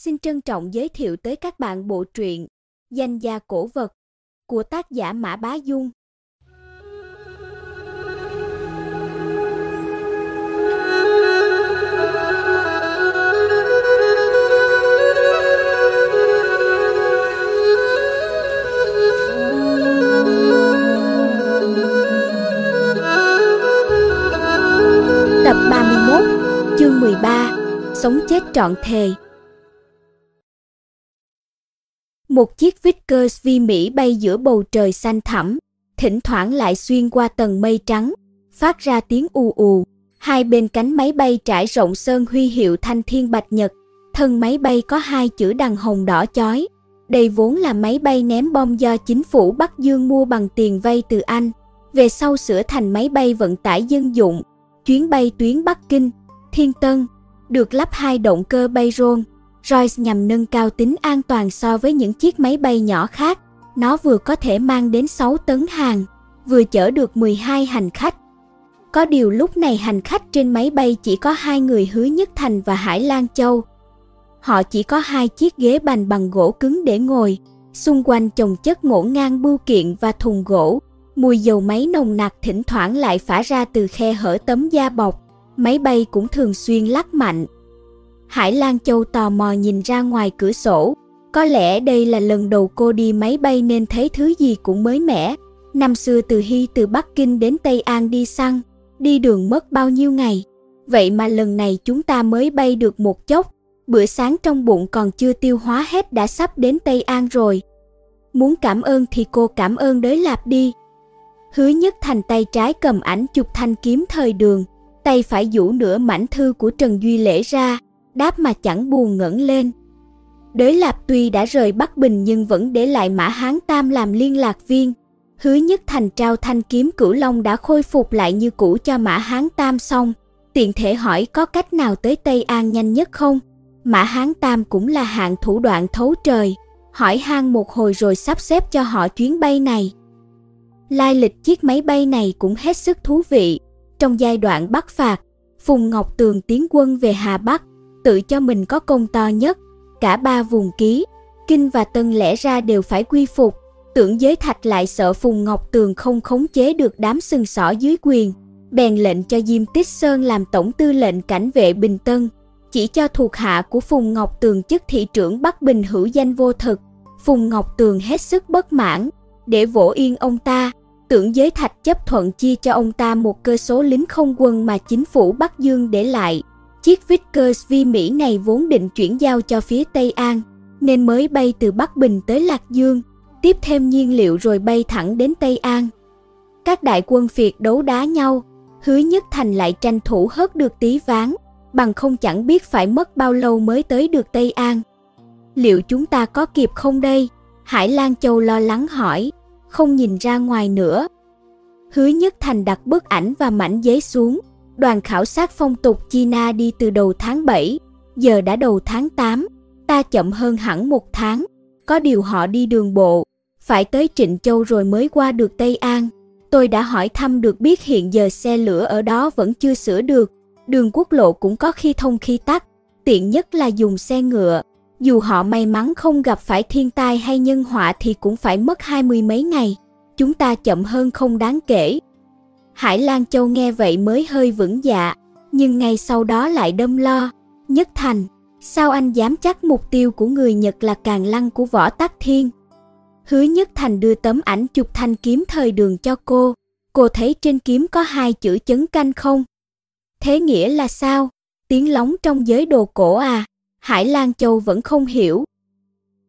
Xin trân trọng giới thiệu tới các bạn bộ truyện Danh gia cổ vật của tác giả Mã Bá Dung. Tập 31, chương 13, Sống chết trọn thề. Một chiếc Vickers vi Mỹ bay giữa bầu trời xanh thẳm, thỉnh thoảng lại xuyên qua tầng mây trắng, phát ra tiếng ù ù. Hai bên cánh máy bay trải rộng sơn huy hiệu thanh thiên bạch nhật, thân máy bay có hai chữ đằng hồng đỏ chói. Đây vốn là máy bay ném bom do chính phủ Bắc Dương mua bằng tiền vay từ Anh, về sau sửa thành máy bay vận tải dân dụng, chuyến bay tuyến Bắc Kinh, Thiên Tân, được lắp hai động cơ bay rôn. Royce nhằm nâng cao tính an toàn so với những chiếc máy bay nhỏ khác. Nó vừa có thể mang đến 6 tấn hàng, vừa chở được 12 hành khách. Có điều lúc này hành khách trên máy bay chỉ có hai người Hứa Nhất Thành và Hải Lan Châu. Họ chỉ có hai chiếc ghế bành bằng gỗ cứng để ngồi, xung quanh chồng chất ngổn ngang bưu kiện và thùng gỗ. Mùi dầu máy nồng nặc thỉnh thoảng lại phả ra từ khe hở tấm da bọc. Máy bay cũng thường xuyên lắc mạnh, Hải Lan Châu tò mò nhìn ra ngoài cửa sổ. Có lẽ đây là lần đầu cô đi máy bay nên thấy thứ gì cũng mới mẻ. Năm xưa từ Hy từ Bắc Kinh đến Tây An đi săn, đi đường mất bao nhiêu ngày. Vậy mà lần này chúng ta mới bay được một chốc, bữa sáng trong bụng còn chưa tiêu hóa hết đã sắp đến Tây An rồi. Muốn cảm ơn thì cô cảm ơn đới lạp đi. Hứa nhất thành tay trái cầm ảnh chụp thanh kiếm thời đường, tay phải vũ nửa mảnh thư của Trần Duy Lễ ra, đáp mà chẳng buồn ngẩng lên. Đới Lạp tuy đã rời Bắc Bình nhưng vẫn để lại Mã Hán Tam làm liên lạc viên. Hứa Nhất Thành trao thanh kiếm cửu long đã khôi phục lại như cũ cho Mã Hán Tam xong. Tiện thể hỏi có cách nào tới Tây An nhanh nhất không? Mã Hán Tam cũng là hạng thủ đoạn thấu trời. Hỏi han một hồi rồi sắp xếp cho họ chuyến bay này. Lai lịch chiếc máy bay này cũng hết sức thú vị. Trong giai đoạn Bắc phạt, Phùng Ngọc Tường tiến quân về Hà Bắc, tự cho mình có công to nhất, cả ba vùng ký, Kinh và Tân lẽ ra đều phải quy phục, tưởng giới thạch lại sợ Phùng Ngọc Tường không khống chế được đám sừng sỏ dưới quyền, bèn lệnh cho Diêm Tích Sơn làm tổng tư lệnh cảnh vệ Bình Tân, chỉ cho thuộc hạ của Phùng Ngọc Tường chức thị trưởng Bắc Bình hữu danh vô thực. Phùng Ngọc Tường hết sức bất mãn, để vỗ yên ông ta, tưởng giới thạch chấp thuận chia cho ông ta một cơ số lính không quân mà chính phủ Bắc Dương để lại. Chiếc Vickers vi Mỹ này vốn định chuyển giao cho phía Tây An, nên mới bay từ Bắc Bình tới Lạc Dương, tiếp thêm nhiên liệu rồi bay thẳng đến Tây An. Các đại quân Việt đấu đá nhau, hứa nhất thành lại tranh thủ hớt được tí ván, bằng không chẳng biết phải mất bao lâu mới tới được Tây An. Liệu chúng ta có kịp không đây? Hải Lan Châu lo lắng hỏi, không nhìn ra ngoài nữa. Hứa Nhất Thành đặt bức ảnh và mảnh giấy xuống, Đoàn khảo sát phong tục China đi từ đầu tháng 7, giờ đã đầu tháng 8, ta chậm hơn hẳn một tháng. Có điều họ đi đường bộ, phải tới Trịnh Châu rồi mới qua được Tây An. Tôi đã hỏi thăm được biết hiện giờ xe lửa ở đó vẫn chưa sửa được, đường quốc lộ cũng có khi thông khi tắt, tiện nhất là dùng xe ngựa. Dù họ may mắn không gặp phải thiên tai hay nhân họa thì cũng phải mất hai mươi mấy ngày. Chúng ta chậm hơn không đáng kể, Hải Lan Châu nghe vậy mới hơi vững dạ, nhưng ngay sau đó lại đâm lo. Nhất Thành, sao anh dám chắc mục tiêu của người Nhật là càng lăng của võ tắc thiên? Hứa Nhất Thành đưa tấm ảnh chụp thanh kiếm thời đường cho cô. Cô thấy trên kiếm có hai chữ chấn canh không? Thế nghĩa là sao? Tiếng lóng trong giới đồ cổ à? Hải Lan Châu vẫn không hiểu.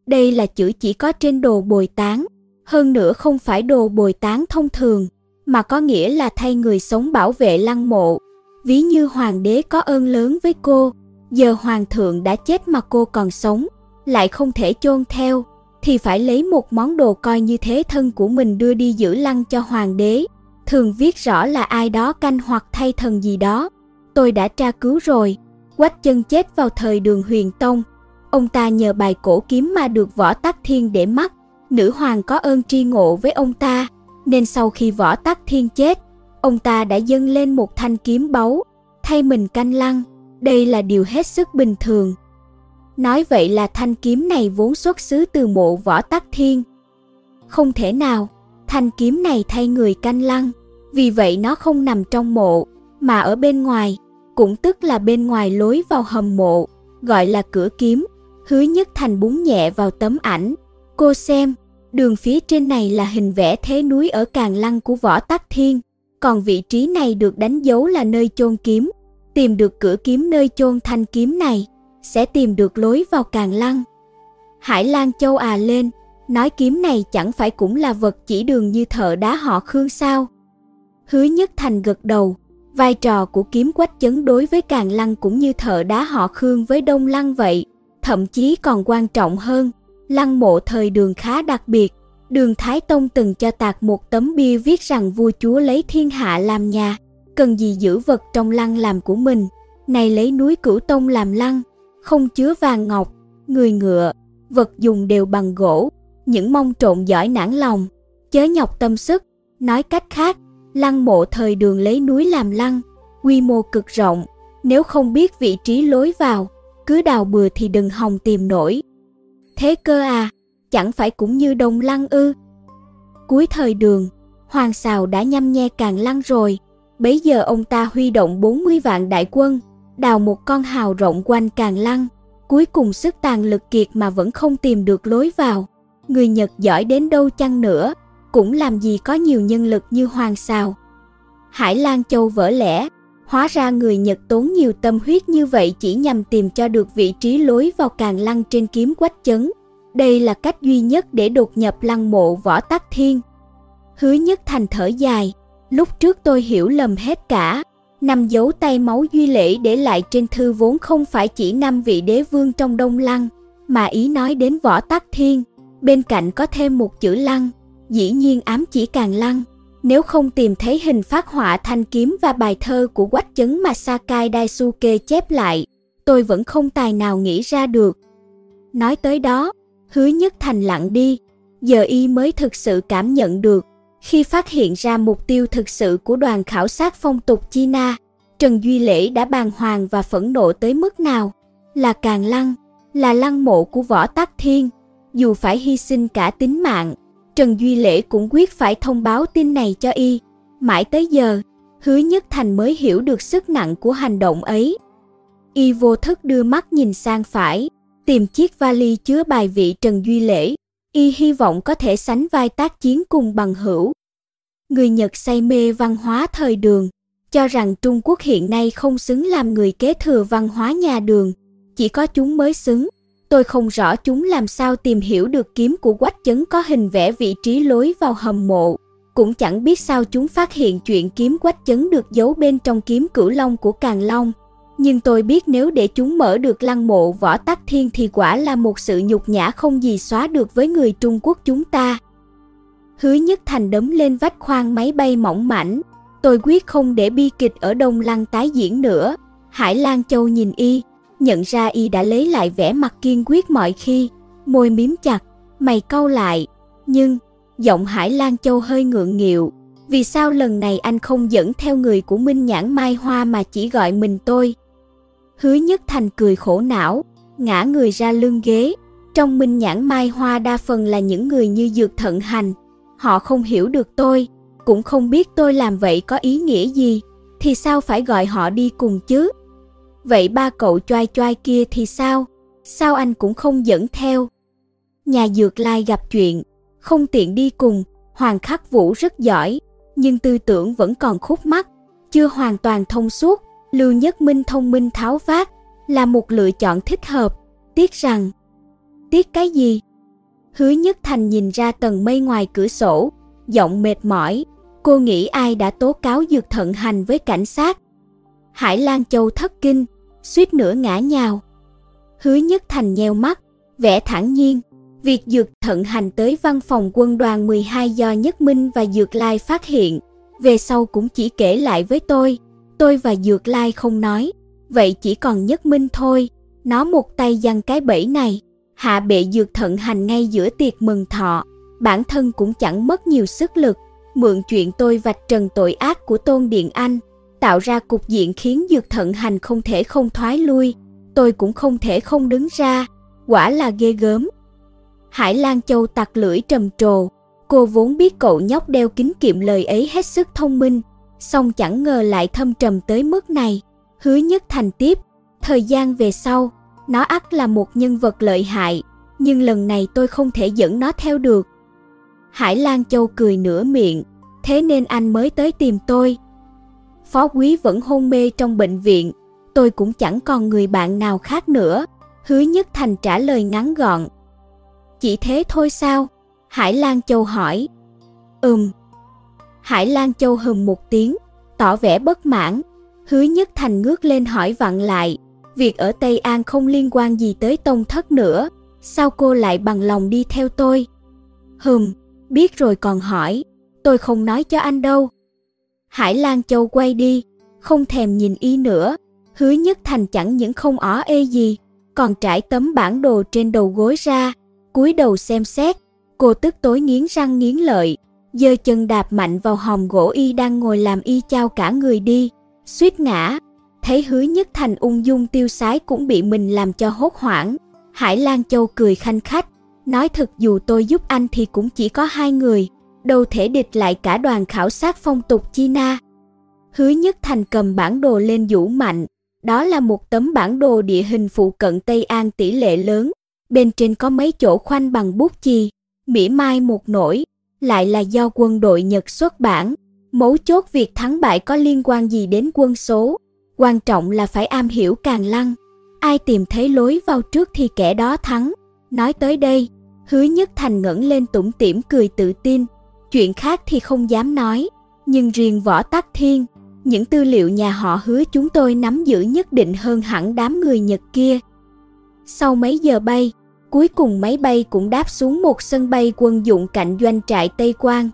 Đây là chữ chỉ có trên đồ bồi tán, hơn nữa không phải đồ bồi tán thông thường mà có nghĩa là thay người sống bảo vệ lăng mộ. Ví như hoàng đế có ơn lớn với cô, giờ hoàng thượng đã chết mà cô còn sống, lại không thể chôn theo, thì phải lấy một món đồ coi như thế thân của mình đưa đi giữ lăng cho hoàng đế. Thường viết rõ là ai đó canh hoặc thay thần gì đó. Tôi đã tra cứu rồi, quách chân chết vào thời đường huyền tông. Ông ta nhờ bài cổ kiếm mà được võ tắc thiên để mắt, nữ hoàng có ơn tri ngộ với ông ta nên sau khi võ tắc thiên chết, ông ta đã dâng lên một thanh kiếm báu, thay mình canh lăng. Đây là điều hết sức bình thường. Nói vậy là thanh kiếm này vốn xuất xứ từ mộ võ tắc thiên. Không thể nào, thanh kiếm này thay người canh lăng, vì vậy nó không nằm trong mộ, mà ở bên ngoài, cũng tức là bên ngoài lối vào hầm mộ, gọi là cửa kiếm. Hứa nhất thành búng nhẹ vào tấm ảnh. Cô xem, đường phía trên này là hình vẽ thế núi ở càng lăng của võ tắc thiên, còn vị trí này được đánh dấu là nơi chôn kiếm. Tìm được cửa kiếm nơi chôn thanh kiếm này, sẽ tìm được lối vào càng lăng. Hải Lan Châu à lên, nói kiếm này chẳng phải cũng là vật chỉ đường như thợ đá họ Khương sao? Hứa Nhất Thành gật đầu, vai trò của kiếm quách chấn đối với càng lăng cũng như thợ đá họ Khương với Đông Lăng vậy, thậm chí còn quan trọng hơn. Lăng mộ thời đường khá đặc biệt, đường Thái Tông từng cho tạc một tấm bia viết rằng vua chúa lấy thiên hạ làm nhà, cần gì giữ vật trong lăng làm của mình, này lấy núi cửu tông làm lăng, không chứa vàng ngọc, người ngựa, vật dùng đều bằng gỗ, những mong trộn giỏi nản lòng, chớ nhọc tâm sức. Nói cách khác, lăng mộ thời đường lấy núi làm lăng, quy mô cực rộng, nếu không biết vị trí lối vào, cứ đào bừa thì đừng hòng tìm nổi. Thế cơ à, chẳng phải cũng như đồng lăng ư. Cuối thời đường, Hoàng Sào đã nhăm nhe càng lăng rồi, bấy giờ ông ta huy động 40 vạn đại quân, đào một con hào rộng quanh càng lăng, cuối cùng sức tàn lực kiệt mà vẫn không tìm được lối vào. Người Nhật giỏi đến đâu chăng nữa, cũng làm gì có nhiều nhân lực như Hoàng Sào. Hải Lan Châu vỡ lẽ, hóa ra người Nhật tốn nhiều tâm huyết như vậy chỉ nhằm tìm cho được vị trí lối vào càng lăng trên kiếm quách chấn. Đây là cách duy nhất để đột nhập lăng mộ võ tắc thiên. Hứa nhất thành thở dài, lúc trước tôi hiểu lầm hết cả, năm dấu tay máu duy lễ để lại trên thư vốn không phải chỉ năm vị đế vương trong đông lăng, mà ý nói đến võ tắc thiên, bên cạnh có thêm một chữ lăng, dĩ nhiên ám chỉ càng lăng. Nếu không tìm thấy hình phát họa thanh kiếm và bài thơ của quách chấn mà Sakai Daisuke chép lại, tôi vẫn không tài nào nghĩ ra được. Nói tới đó, hứa nhất thành lặng đi, giờ y mới thực sự cảm nhận được, khi phát hiện ra mục tiêu thực sự của đoàn khảo sát phong tục China, Trần Duy Lễ đã bàng hoàng và phẫn nộ tới mức nào? Là càng lăng, là lăng mộ của võ tắc thiên, dù phải hy sinh cả tính mạng, Trần Duy Lễ cũng quyết phải thông báo tin này cho y. Mãi tới giờ, hứa nhất thành mới hiểu được sức nặng của hành động ấy. Y vô thức đưa mắt nhìn sang phải, tìm chiếc vali chứa bài vị Trần Duy Lễ. Y hy vọng có thể sánh vai tác chiến cùng bằng hữu. Người Nhật say mê văn hóa thời đường, cho rằng Trung Quốc hiện nay không xứng làm người kế thừa văn hóa nhà đường, chỉ có chúng mới xứng. Tôi không rõ chúng làm sao tìm hiểu được kiếm của quách chấn có hình vẽ vị trí lối vào hầm mộ. Cũng chẳng biết sao chúng phát hiện chuyện kiếm quách chấn được giấu bên trong kiếm cửu long của Càng Long. Nhưng tôi biết nếu để chúng mở được lăng mộ võ tắc thiên thì quả là một sự nhục nhã không gì xóa được với người Trung Quốc chúng ta. Hứa Nhất Thành đấm lên vách khoang máy bay mỏng mảnh. Tôi quyết không để bi kịch ở Đông Lăng tái diễn nữa. Hải Lan Châu nhìn y, nhận ra y đã lấy lại vẻ mặt kiên quyết mọi khi, môi miếm chặt, mày cau lại, nhưng giọng Hải Lan Châu hơi ngượng nghịu, vì sao lần này anh không dẫn theo người của Minh Nhãn Mai Hoa mà chỉ gọi mình tôi? Hứa Nhất Thành cười khổ não, ngã người ra lưng ghế, trong Minh Nhãn Mai Hoa đa phần là những người như Dược Thận Hành, họ không hiểu được tôi, cũng không biết tôi làm vậy có ý nghĩa gì, thì sao phải gọi họ đi cùng chứ? Vậy ba cậu choai choai kia thì sao? Sao anh cũng không dẫn theo? Nhà dược lai gặp chuyện, không tiện đi cùng, Hoàng Khắc Vũ rất giỏi, nhưng tư tưởng vẫn còn khúc mắc, chưa hoàn toàn thông suốt. Lưu Nhất Minh thông minh tháo vát, là một lựa chọn thích hợp. Tiếc rằng, tiếc cái gì? Hứa Nhất Thành nhìn ra tầng mây ngoài cửa sổ, giọng mệt mỏi. Cô nghĩ ai đã tố cáo dược thận hành với cảnh sát? Hải Lan Châu thất kinh, suýt nữa ngã nhào. Hứa Nhất Thành nheo mắt, vẻ thản nhiên. Việc Dược Thận hành tới văn phòng quân đoàn 12 do Nhất Minh và Dược Lai phát hiện, về sau cũng chỉ kể lại với tôi. Tôi và Dược Lai không nói, vậy chỉ còn Nhất Minh thôi. Nó một tay giăng cái bẫy này, hạ bệ Dược Thận hành ngay giữa tiệc mừng thọ. Bản thân cũng chẳng mất nhiều sức lực, mượn chuyện tôi vạch trần tội ác của Tôn Điện Anh, tạo ra cục diện khiến Dược Thận Hành không thể không thoái lui. tôi cũng không thể không đứng ra, quả là ghê gớm. Hải Lan Châu tặc lưỡi trầm trồ, cô vốn biết cậu nhóc đeo kính kiệm lời ấy hết sức thông minh, song chẳng ngờ lại thâm trầm tới mức này. Hứa nhất thành tiếp, thời gian về sau, nó ắt là một nhân vật lợi hại, nhưng lần này tôi không thể dẫn nó theo được. Hải Lan Châu cười nửa miệng, thế nên anh mới tới tìm tôi. Phó quý vẫn hôn mê trong bệnh viện, tôi cũng chẳng còn người bạn nào khác nữa. Hứa Nhất Thành trả lời ngắn gọn. Chỉ thế thôi sao? Hải Lan Châu hỏi. Ừm. Hải Lan Châu hừm một tiếng, tỏ vẻ bất mãn. Hứa Nhất Thành ngước lên hỏi vặn lại. Việc ở Tây An không liên quan gì tới tông thất nữa. Sao cô lại bằng lòng đi theo tôi? Hừm, biết rồi còn hỏi. Tôi không nói cho anh đâu. Hải Lan Châu quay đi, không thèm nhìn y nữa. Hứa Nhất Thành chẳng những không ó ê gì, còn trải tấm bản đồ trên đầu gối ra, cúi đầu xem xét. Cô tức tối nghiến răng nghiến lợi, giơ chân đạp mạnh vào hòm gỗ y đang ngồi làm y trao cả người đi, suýt ngã. Thấy hứa nhất thành ung dung tiêu sái cũng bị mình làm cho hốt hoảng. Hải Lan Châu cười khanh khách, nói thật dù tôi giúp anh thì cũng chỉ có hai người, đâu thể địch lại cả đoàn khảo sát phong tục China. Hứa Nhất Thành cầm bản đồ lên vũ mạnh, đó là một tấm bản đồ địa hình phụ cận Tây An tỷ lệ lớn, bên trên có mấy chỗ khoanh bằng bút chì, mỉa mai một nổi, lại là do quân đội Nhật xuất bản. Mấu chốt việc thắng bại có liên quan gì đến quân số, quan trọng là phải am hiểu càng lăng. Ai tìm thấy lối vào trước thì kẻ đó thắng. Nói tới đây, hứa nhất thành ngẩng lên tủm tỉm cười tự tin. Chuyện khác thì không dám nói, nhưng riêng võ tắc thiên, những tư liệu nhà họ hứa chúng tôi nắm giữ nhất định hơn hẳn đám người Nhật kia. Sau mấy giờ bay, cuối cùng máy bay cũng đáp xuống một sân bay quân dụng cạnh doanh trại Tây Quang.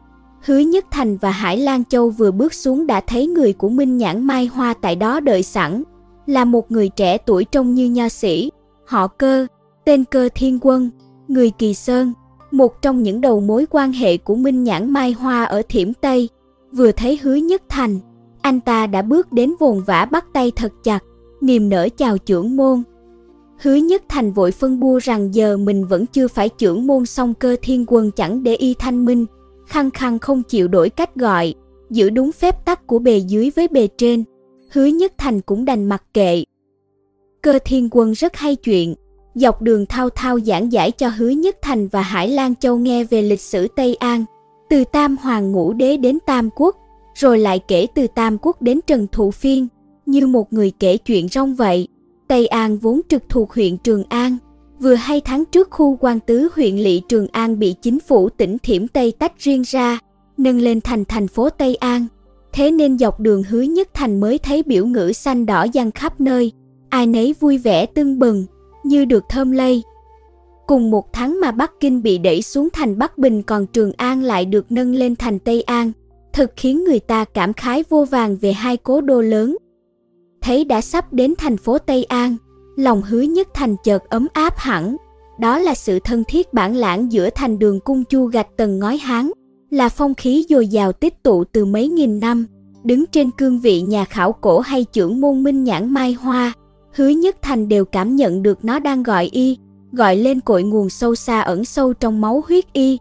Hứa Nhất Thành và Hải Lan Châu vừa bước xuống đã thấy người của Minh Nhãn Mai Hoa tại đó đợi sẵn, là một người trẻ tuổi trông như nho sĩ, họ cơ, tên cơ thiên quân, người Kỳ Sơn, một trong những đầu mối quan hệ của Minh Nhãn Mai Hoa ở Thiểm Tây. Vừa thấy Hứa Nhất Thành, anh ta đã bước đến vồn vã bắt tay thật chặt, niềm nở chào trưởng môn. Hứa Nhất Thành vội phân bua rằng giờ mình vẫn chưa phải trưởng môn song cơ thiên quân chẳng để y thanh minh, khăng khăng không chịu đổi cách gọi, giữ đúng phép tắc của bề dưới với bề trên. Hứa Nhất Thành cũng đành mặc kệ. Cơ thiên quân rất hay chuyện, dọc đường thao thao giảng giải cho Hứa Nhất Thành và Hải Lan Châu nghe về lịch sử Tây An, từ Tam Hoàng Ngũ Đế đến Tam Quốc, rồi lại kể từ Tam Quốc đến Trần Thụ Phiên, như một người kể chuyện rong vậy. Tây An vốn trực thuộc huyện Trường An, vừa hai tháng trước khu quan tứ huyện lỵ Trường An bị chính phủ tỉnh Thiểm Tây tách riêng ra, nâng lên thành thành phố Tây An. Thế nên dọc đường hứa nhất thành mới thấy biểu ngữ xanh đỏ giăng khắp nơi, ai nấy vui vẻ tưng bừng, như được thơm lây. Cùng một tháng mà Bắc Kinh bị đẩy xuống thành Bắc Bình còn Trường An lại được nâng lên thành Tây An, thực khiến người ta cảm khái vô vàng về hai cố đô lớn. Thấy đã sắp đến thành phố Tây An, lòng hứa nhất thành chợt ấm áp hẳn. Đó là sự thân thiết bản lãng giữa thành đường cung chu gạch tầng ngói hán, là phong khí dồi dào tích tụ từ mấy nghìn năm. Đứng trên cương vị nhà khảo cổ hay trưởng môn minh nhãn mai hoa, hứa nhất thành đều cảm nhận được nó đang gọi y, gọi lên cội nguồn sâu xa ẩn sâu trong máu huyết y.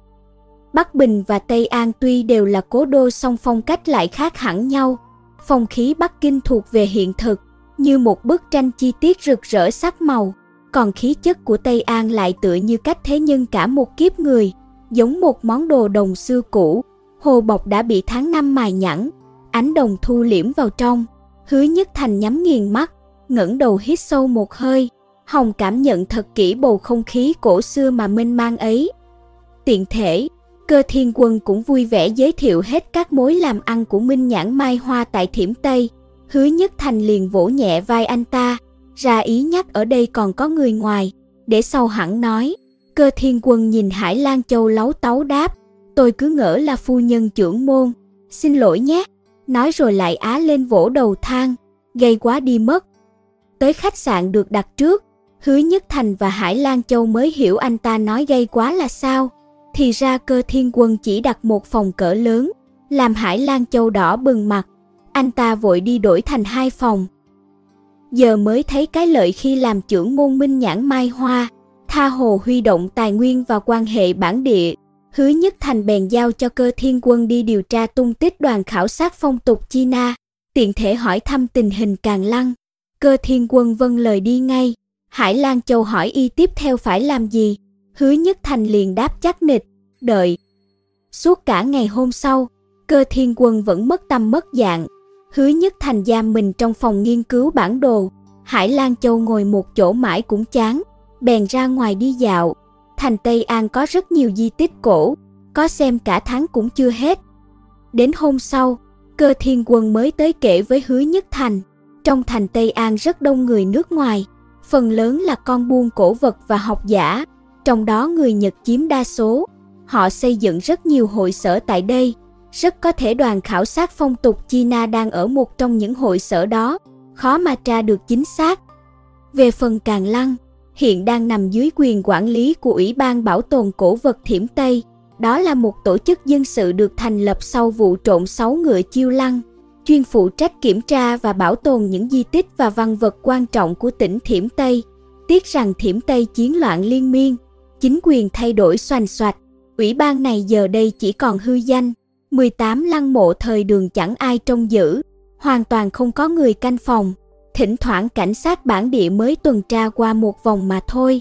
Bắc Bình và Tây An tuy đều là cố đô song phong cách lại khác hẳn nhau. Phong khí Bắc Kinh thuộc về hiện thực, như một bức tranh chi tiết rực rỡ sắc màu, còn khí chất của Tây An lại tựa như cách thế nhân cả một kiếp người, giống một món đồ đồng xưa cũ, hồ bọc đã bị tháng năm mài nhẵn, ánh đồng thu liễm vào trong. Hứa Nhất Thành nhắm nghiền mắt, ngẩng đầu hít sâu một hơi, Hồng cảm nhận thật kỹ bầu không khí cổ xưa mà mênh mang ấy. Tiện thể, cơ thiên quân cũng vui vẻ giới thiệu hết các mối làm ăn của Minh Nhãn Mai Hoa tại Thiểm Tây. Hứa Nhất Thành liền vỗ nhẹ vai anh ta, ra ý nhắc ở đây còn có người ngoài, để sau hẳn nói. Cơ thiên quân nhìn Hải Lan Châu lấu tấu đáp, tôi cứ ngỡ là phu nhân trưởng môn, xin lỗi nhé. Nói rồi lại á lên vỗ đầu thang, gây quá đi mất. Tới khách sạn được đặt trước, Hứa Nhất Thành và Hải Lan Châu mới hiểu anh ta nói gây quá là sao. Thì ra cơ thiên quân chỉ đặt một phòng cỡ lớn, làm Hải Lan Châu đỏ bừng mặt. Anh ta vội đi đổi thành hai phòng. giờ mới thấy cái lợi khi làm trưởng môn minh nhãn mai hoa, tha hồ huy động tài nguyên và quan hệ bản địa. Hứa Nhất Thành bèn giao cho cơ thiên quân đi điều tra tung tích đoàn khảo sát phong tục China, tiện thể hỏi thăm tình hình Càng Lăng. Cơ thiên quân vâng lời đi ngay. Hải Lan Châu hỏi y tiếp theo phải làm gì. Hứa Nhất Thành liền đáp chắc nịch, đợi. Suốt cả ngày hôm sau, cơ thiên quân vẫn mất tâm mất dạng. Hứa Nhất Thành giam mình trong phòng nghiên cứu bản đồ. Hải Lan Châu ngồi một chỗ mãi cũng chán, bèn ra ngoài đi dạo. Thành Tây An có rất nhiều di tích cổ, có xem cả tháng cũng chưa hết. Đến hôm sau, cơ thiên quân mới tới kể với Hứa Nhất Thành. Trong thành Tây An rất đông người nước ngoài, phần lớn là con buôn cổ vật và học giả, trong đó người Nhật chiếm đa số. Họ xây dựng rất nhiều hội sở tại đây, rất có thể đoàn khảo sát phong tục China đang ở một trong những hội sở đó, khó mà tra được chính xác. Về phần Càng Lăng, hiện đang nằm dưới quyền quản lý của Ủy ban Bảo tồn Cổ vật Thiểm Tây. Đó là một tổ chức dân sự được thành lập sau vụ trộm sáu ngựa chiêu lăng, chuyên phụ trách kiểm tra và bảo tồn những di tích và văn vật quan trọng của tỉnh Thiểm Tây. Tiếc rằng Thiểm Tây chiến loạn liên miên, chính quyền thay đổi xoành xoạch, ủy ban này giờ đây chỉ còn hư danh, 18 lăng mộ thời đường chẳng ai trông giữ, hoàn toàn không có người canh phòng, thỉnh thoảng cảnh sát bản địa mới tuần tra qua một vòng mà thôi.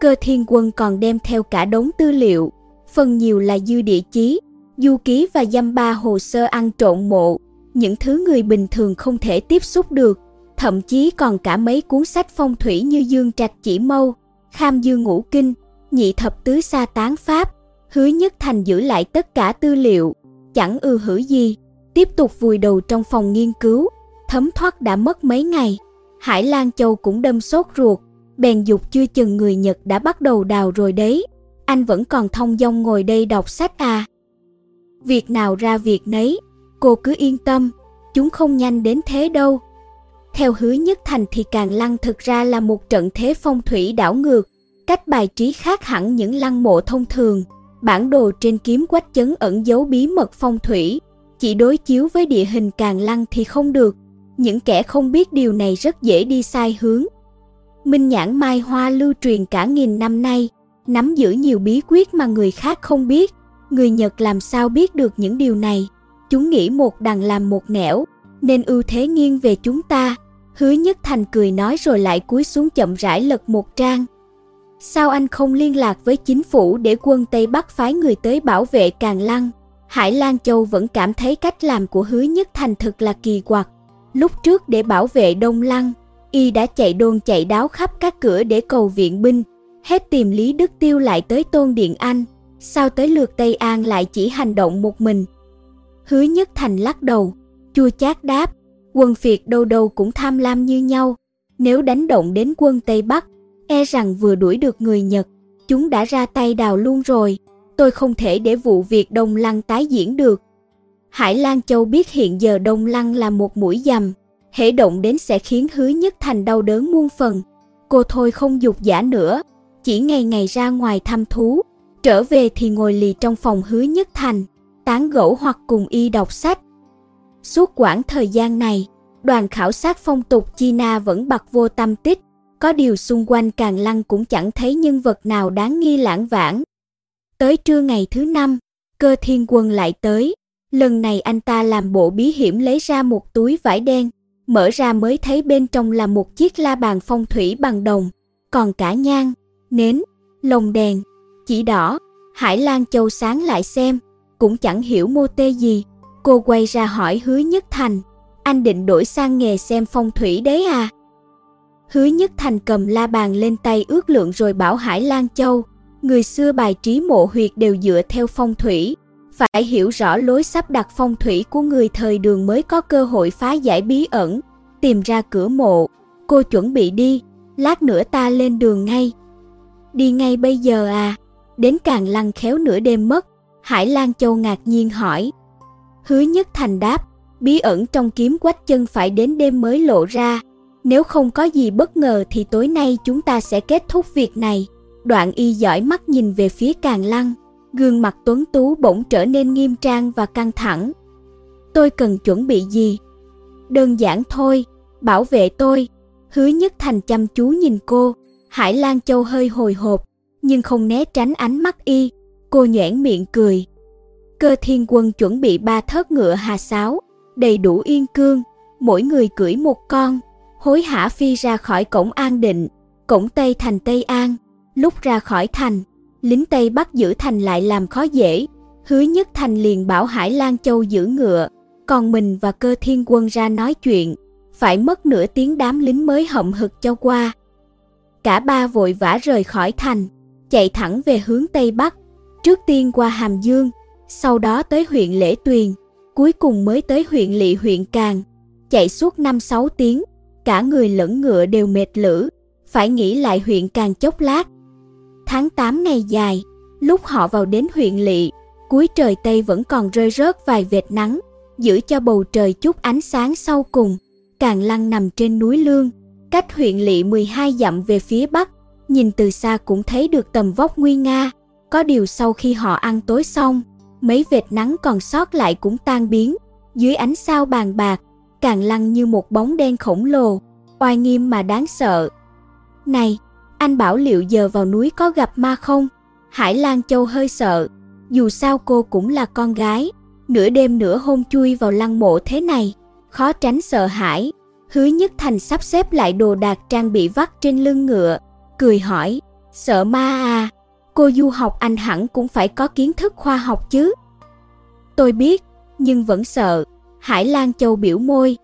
Cơ thiên quân còn đem theo cả đống tư liệu, phần nhiều là dư địa chí, du ký và dăm ba hồ sơ ăn trộn mộ, những thứ người bình thường không thể tiếp xúc được, thậm chí còn cả mấy cuốn sách phong thủy như Dương Trạch Chỉ Mâu, Kham Dương Ngũ Kinh, Nhị Thập Tứ Sa Tán Pháp, hứa nhất thành giữ lại tất cả tư liệu, chẳng ư hử gì, tiếp tục vùi đầu trong phòng nghiên cứu, thấm thoát đã mất mấy ngày. Hải Lan Châu cũng đâm sốt ruột, bèn dục chưa chừng người Nhật đã bắt đầu đào rồi đấy, anh vẫn còn thông dong ngồi đây đọc sách à. Việc nào ra việc nấy, cô cứ yên tâm, chúng không nhanh đến thế đâu. Theo hứa nhất thành thì Càng Lăng thực ra là một trận thế phong thủy đảo ngược, cách bài trí khác hẳn những lăng mộ thông thường. Bản đồ trên kiếm quách chấn ẩn dấu bí mật phong thủy, chỉ đối chiếu với địa hình Càng Lăng thì không được. Những kẻ không biết điều này rất dễ đi sai hướng. Minh nhãn mai hoa lưu truyền cả nghìn năm nay, nắm giữ nhiều bí quyết mà người khác không biết. Người Nhật làm sao biết được những điều này? Chúng nghĩ một đằng làm một nẻo, nên ưu thế nghiêng về chúng ta. Hứa Nhất Thành cười nói rồi lại cúi xuống chậm rãi lật một trang. Sao anh không liên lạc với chính phủ để quân Tây Bắc phái người tới bảo vệ Càng Lăng? Hải Lan Châu vẫn cảm thấy cách làm của Hứa Nhất Thành thật là kỳ quặc. Lúc trước để bảo vệ Đông Lăng, y đã chạy đôn chạy đáo khắp các cửa để cầu viện binh, hết tìm Lý Đức Tiêu lại tới Tôn Điện Anh, sao tới lượt Tây An lại chỉ hành động một mình. Hứa Nhất Thành lắc đầu, chua chát đáp, quân Việt đâu đâu cũng tham lam như nhau, nếu đánh động đến quân Tây Bắc, e rằng vừa đuổi được người Nhật, chúng đã ra tay đào luôn rồi, tôi không thể để vụ việc Đông Lăng tái diễn được. Hải Lan Châu biết hiện giờ Đông Lăng là một mũi dầm, hễ động đến sẽ khiến Hứa Nhất Thành đau đớn muôn phần. Cô thôi không dục giả nữa, chỉ ngày ngày ra ngoài thăm thú, trở về thì ngồi lì trong phòng Hứa Nhất Thành, tán gẫu hoặc cùng y đọc sách. Suốt quãng thời gian này, đoàn khảo sát phong tục China vẫn bặt vô tâm tích, có điều xung quanh Càng Lăng cũng chẳng thấy nhân vật nào đáng nghi lãng vãng. Tới trưa ngày thứ năm, cơ thiên quân lại tới, lần này anh ta làm bộ bí hiểm lấy ra một túi vải đen, mở ra mới thấy bên trong là một chiếc la bàn phong thủy bằng đồng, còn cả nhang, nến, lồng đèn, chỉ đỏ, Hải Lan Châu sáng lại xem, cũng chẳng hiểu mô tê gì. Cô quay ra hỏi Hứa Nhất Thành, anh định đổi sang nghề xem phong thủy đấy à? Hứa Nhất Thành cầm la bàn lên tay ước lượng rồi bảo Hải Lan Châu, người xưa bài trí mộ huyệt đều dựa theo phong thủy, phải hiểu rõ lối sắp đặt phong thủy của người thời đường mới có cơ hội phá giải bí ẩn, tìm ra cửa mộ. Cô chuẩn bị đi, lát nữa ta lên đường ngay. Đi ngay bây giờ à? Đến càng lăng khéo nửa đêm mất. Hải Lan Châu ngạc nhiên hỏi. Hứa Nhất Thành đáp, bí ẩn trong kiếm quách chân phải đến đêm mới lộ ra. Nếu không có gì bất ngờ thì tối nay chúng ta sẽ kết thúc việc này. Đoạn y giỏi mắt nhìn về phía càng lăng, gương mặt tuấn tú bỗng trở nên nghiêm trang và căng thẳng. Tôi cần chuẩn bị gì? Đơn giản thôi, bảo vệ tôi, Hứa Nhất Thành chăm chú nhìn cô, Hải Lan Châu hơi hồi hộp, nhưng không né tránh ánh mắt y. Cô nhoẻn miệng cười. Cơ thiên quân chuẩn bị ba thớt ngựa hà sáo, đầy đủ yên cương, mỗi người cưỡi một con, hối hả phi ra khỏi cổng an định, cổng Tây thành Tây An. Lúc ra khỏi thành, lính Tây bắt giữ thành lại làm khó dễ. Hứa Nhất Thành liền bảo Hải Lan Châu giữ ngựa, còn mình và cơ thiên quân ra nói chuyện. Phải mất nửa tiếng đám lính mới hậm hực cho qua. Cả ba vội vã rời khỏi thành, chạy thẳng về hướng Tây Bắc. Trước tiên qua Hàm Dương, sau đó tới huyện Lễ Tuyền, cuối cùng mới tới huyện Lị huyện Càng. Chạy suốt 5-6 tiếng, cả người lẫn ngựa đều mệt lử, phải nghĩ lại huyện Càng chốc lát. Tháng 8 ngày dài, lúc họ vào đến huyện Lị, cuối trời Tây vẫn còn rơi rớt vài vệt nắng, giữ cho bầu trời chút ánh sáng sau cùng. Càng Lăng nằm trên núi Lương, cách huyện Lị 12 dặm về phía bắc, nhìn từ xa cũng thấy được tầm vóc nguy nga. Có điều sau khi họ ăn tối xong, mấy vệt nắng còn sót lại cũng tan biến, dưới ánh sao bàn bạc, Càng Lăng như một bóng đen khổng lồ, oai nghiêm mà đáng sợ. Này, anh bảo liệu giờ vào núi có gặp ma không? Hải Lan Châu hơi sợ, dù sao cô cũng là con gái, nửa đêm nửa hôm chui vào lăng mộ thế này, khó tránh sợ hãi. Hứa Nhất Thành sắp xếp lại đồ đạc trang bị vắt trên lưng ngựa, cười hỏi, sợ ma à, cô du học anh hẳn cũng phải có kiến thức khoa học chứ. Tôi biết, nhưng vẫn sợ, Hải Lan Châu biểu môi.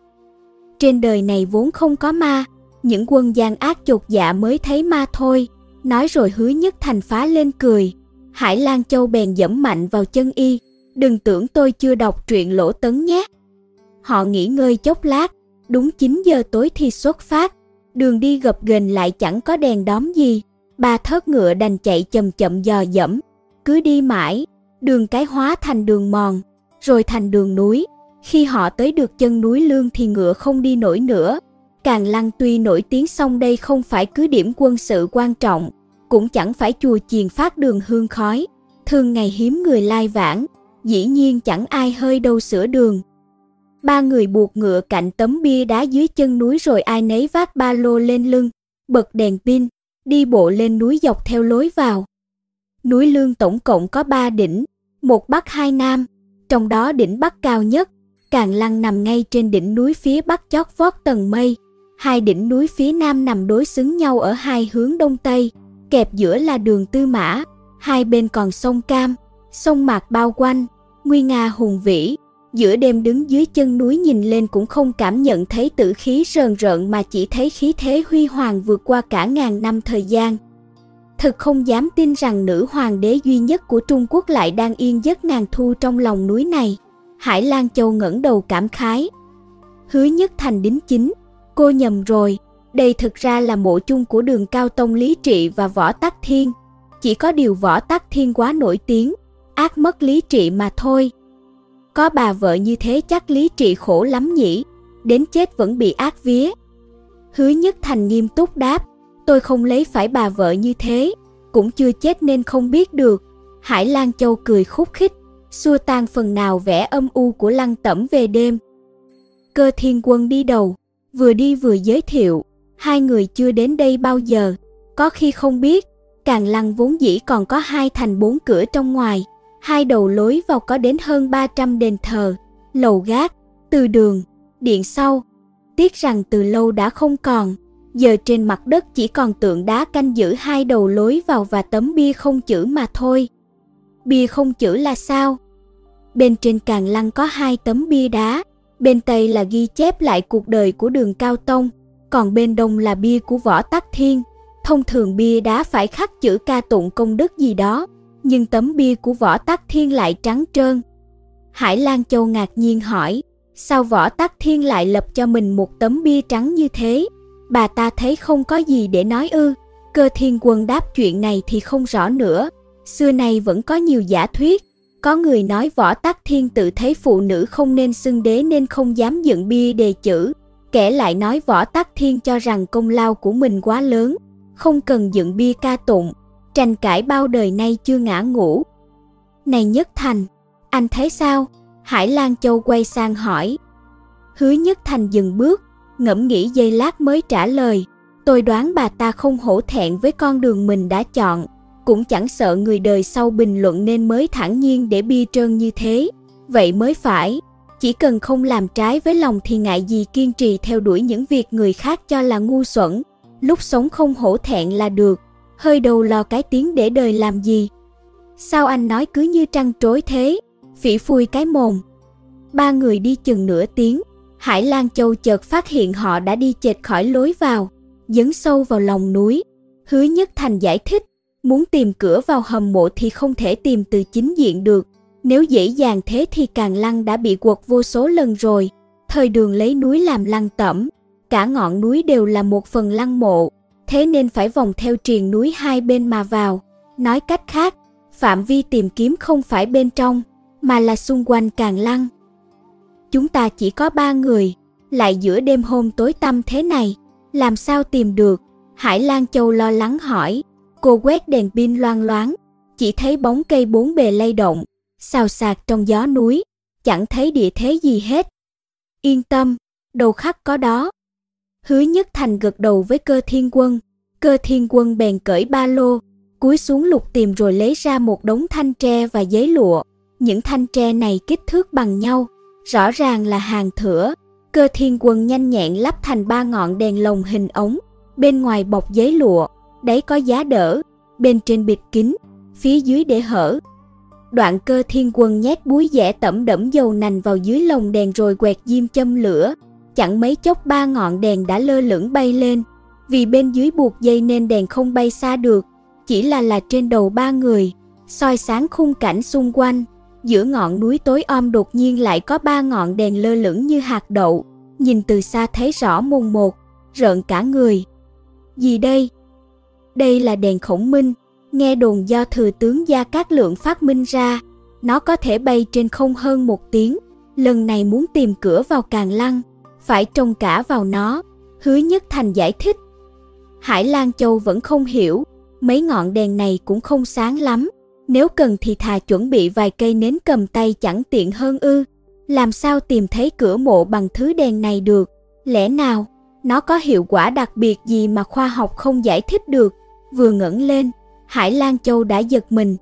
Trên đời này vốn không có ma, những quân gian ác chột dạ mới thấy ma thôi. Nói rồi hứa nhất thành phá lên cười. Hải Lan Châu bèn dẫm mạnh vào chân y. Đừng tưởng tôi chưa đọc truyện lỗ tấn nhé. Họ nghỉ ngơi chốc lát, đúng 9 giờ tối thì xuất phát. Đường đi gập ghềnh lại chẳng có đèn đóm gì. Ba thớt ngựa đành chạy chậm chậm dò dẫm. Cứ đi mãi, đường cái hóa thành đường mòn, rồi thành đường núi. Khi họ tới được chân núi Lương thì ngựa không đi nổi nữa. Càng Lăng tuy nổi tiếng song đây không phải cứ điểm quân sự quan trọng, cũng chẳng phải chùa chiền phát đường hương khói. Thường ngày hiếm người lai vãng, dĩ nhiên chẳng ai hơi đâu sửa đường. Ba người buộc ngựa cạnh tấm bia đá dưới chân núi rồi ai nấy vác ba lô lên lưng, bật đèn pin, đi bộ lên núi dọc theo lối vào. Núi Lương tổng cộng có ba đỉnh, một bắc hai nam, trong đó đỉnh bắc cao nhất, Càng Lăng nằm ngay trên đỉnh núi phía bắc chót vót tầng mây, hai đỉnh núi phía nam nằm đối xứng nhau ở hai hướng đông tây, kẹp giữa là đường Tư Mã, hai bên còn sông Cam, sông Mạc bao quanh, nguy nga hùng vĩ. Giữa đêm đứng dưới chân núi nhìn lên cũng không cảm nhận thấy tử khí rờn rợn mà chỉ thấy khí thế huy hoàng vượt qua cả ngàn năm thời gian. Thật không dám tin rằng nữ hoàng đế duy nhất của Trung Quốc lại đang yên giấc ngàn thu trong lòng núi này. Hải Lan Châu ngẩng đầu cảm khái. Hứa nhất thành đính chính, cô nhầm rồi, đây thực ra là mộ chung của đường Cao Tông Lý Trị và Võ Tắc Thiên. Chỉ có điều Võ Tắc Thiên quá nổi tiếng, ác mất Lý Trị mà thôi. Có bà vợ như thế chắc Lý Trị khổ lắm nhỉ, đến chết vẫn bị ác vía. Hứa Nhất Thành nghiêm túc đáp, tôi không lấy phải bà vợ như thế, cũng chưa chết nên không biết được. Hải Lan Châu cười khúc khích, xua tan phần nào vẻ âm u của lăng tẩm về đêm. Cơ thiên quân đi đầu, vừa đi vừa giới thiệu, hai người chưa đến đây bao giờ, có khi không biết, càng lăng vốn dĩ còn có hai thành bốn cửa trong ngoài, hai đầu lối vào có đến hơn 300 đền thờ, lầu gác, từ đường, điện sau. Tiếc rằng từ lâu đã không còn, giờ trên mặt đất chỉ còn tượng đá canh giữ hai đầu lối vào và tấm bia không chữ mà thôi. Bia không chữ là sao? Bên trên càng lăng có hai tấm bia đá, bên Tây là ghi chép lại cuộc đời của đường Cao Tông, còn bên Đông là bia của Võ Tắc Thiên. Thông thường bia đá phải khắc chữ ca tụng công đức gì đó, nhưng tấm bia của Võ Tắc Thiên lại trắng trơn. Hải Lan Châu ngạc nhiên hỏi, sao Võ Tắc Thiên lại lập cho mình một tấm bia trắng như thế? Bà ta thấy không có gì để nói ư. Cơ thiên quân đáp chuyện này thì không rõ nữa. Xưa nay vẫn có nhiều giả thuyết, có người nói võ tắc thiên tự thấy phụ nữ không nên xưng đế nên không dám dựng bia đề chữ, kẻ lại nói võ tắc thiên cho rằng công lao của mình quá lớn, không cần dựng bia ca tụng, tranh cãi bao đời nay chưa ngã ngủ. Này Nhất Thành, anh thấy sao? Hải Lan Châu quay sang hỏi. Hứa Nhất Thành dừng bước, ngẫm nghĩ giây lát mới trả lời. Tôi đoán bà ta không hổ thẹn với con đường mình đã chọn, cũng chẳng sợ người đời sau bình luận nên mới thản nhiên để bi trơn như thế. Vậy mới phải, chỉ cần không làm trái với lòng thì ngại gì kiên trì theo đuổi những việc người khác cho là ngu xuẩn. Lúc sống không hổ thẹn là được, hơi đầu lò cái tiếng để đời làm gì. Sao anh nói cứ như trăng trối thế, phỉ phui cái mồm. Ba người đi chừng nửa tiếng, Hải Lan Châu chợt phát hiện họ đã đi chệch khỏi lối vào, dấn sâu vào lòng núi. Hứa Nhất Thành giải thích, muốn tìm cửa vào hầm mộ thì không thể tìm từ chính diện được. Nếu dễ dàng thế thì càng lăng đã bị quật vô số lần rồi. Thời đường lấy núi làm lăng tẩm, cả ngọn núi đều là một phần lăng mộ, thế nên phải vòng theo triền núi hai bên mà vào. Nói cách khác, phạm vi tìm kiếm không phải bên trong, mà là xung quanh càng lăng. Chúng ta chỉ có ba người, lại giữa đêm hôm tối tăm thế này, làm sao tìm được? Hải Lan Châu lo lắng hỏi, cô quét đèn pin loang loáng, chỉ thấy bóng cây bốn bề lay động, xào xạc trong gió núi, chẳng thấy địa thế gì hết. Yên tâm, đầu khắc có đó. Hứa Nhất Thành gật đầu với cơ thiên quân, cơ thiên quân bèn cởi ba lô, cúi xuống lục tìm rồi lấy ra một đống thanh tre và giấy lụa. Những thanh tre này kích thước bằng nhau, rõ ràng là hàng thửa. Cơ thiên quân nhanh nhẹn lắp thành ba ngọn đèn lồng hình ống, bên ngoài bọc giấy lụa, đáy có giá đỡ, bên trên bịt kín, phía dưới để hở. Đoạn cơ thiên quân nhét búi dẻ tẩm đẫm dầu nành vào dưới lồng đèn rồi quẹt diêm châm lửa. Chẳng mấy chốc ba ngọn đèn đã lơ lửng bay lên. Vì bên dưới buộc dây nên đèn không bay xa được, chỉ là là trên đầu ba người, soi sáng khung cảnh xung quanh. Giữa ngọn núi tối om đột nhiên lại có ba ngọn đèn lơ lửng như hạt đậu, nhìn từ xa thấy rõ mồn một, rợn cả người. Gì đây? Đây là đèn khổng minh, nghe đồn do thừa tướng Gia Cát Lượng phát minh ra, nó có thể bay trên không hơn một tiếng, lần này muốn tìm cửa vào càng lăng, phải trông cả vào nó, hứa nhất thành giải thích. Hải Lan Châu vẫn không hiểu, mấy ngọn đèn này cũng không sáng lắm, nếu cần thì thà chuẩn bị vài cây nến cầm tay chẳng tiện hơn ư. Làm sao tìm thấy cửa mộ bằng thứ đèn này được? Lẽ nào, nó có hiệu quả đặc biệt gì mà khoa học không giải thích được? Vừa ngẩng lên, Hải Lan Châu đã giật mình.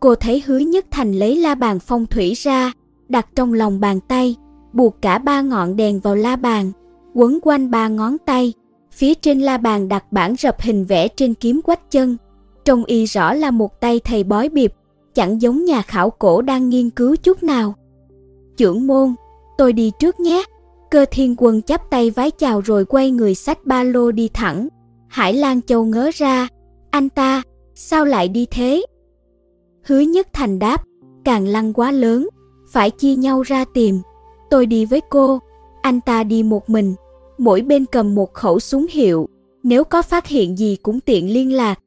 Cô thấy hứa nhất thành lấy la bàn phong thủy ra, đặt trong lòng bàn tay, buộc cả ba ngọn đèn vào la bàn, quấn quanh ba ngón tay. Phía trên la bàn đặt bản rập hình vẽ trên kiếm quách chân. Trông y rõ là một tay thầy bói biệp, chẳng giống nhà khảo cổ đang nghiên cứu chút nào. Chưởng môn, tôi đi trước nhé. Cơ thiên quân chắp tay vái chào rồi quay người sách ba lô đi thẳng. Hải Lan Châu ngớ ra, anh ta, sao lại đi thế? Hứa nhất thành đáp, càng lăng quá lớn, phải chia nhau ra tìm. Tôi đi với cô, anh ta đi một mình, mỗi bên cầm một khẩu súng hiệu, nếu có phát hiện gì cũng tiện liên lạc.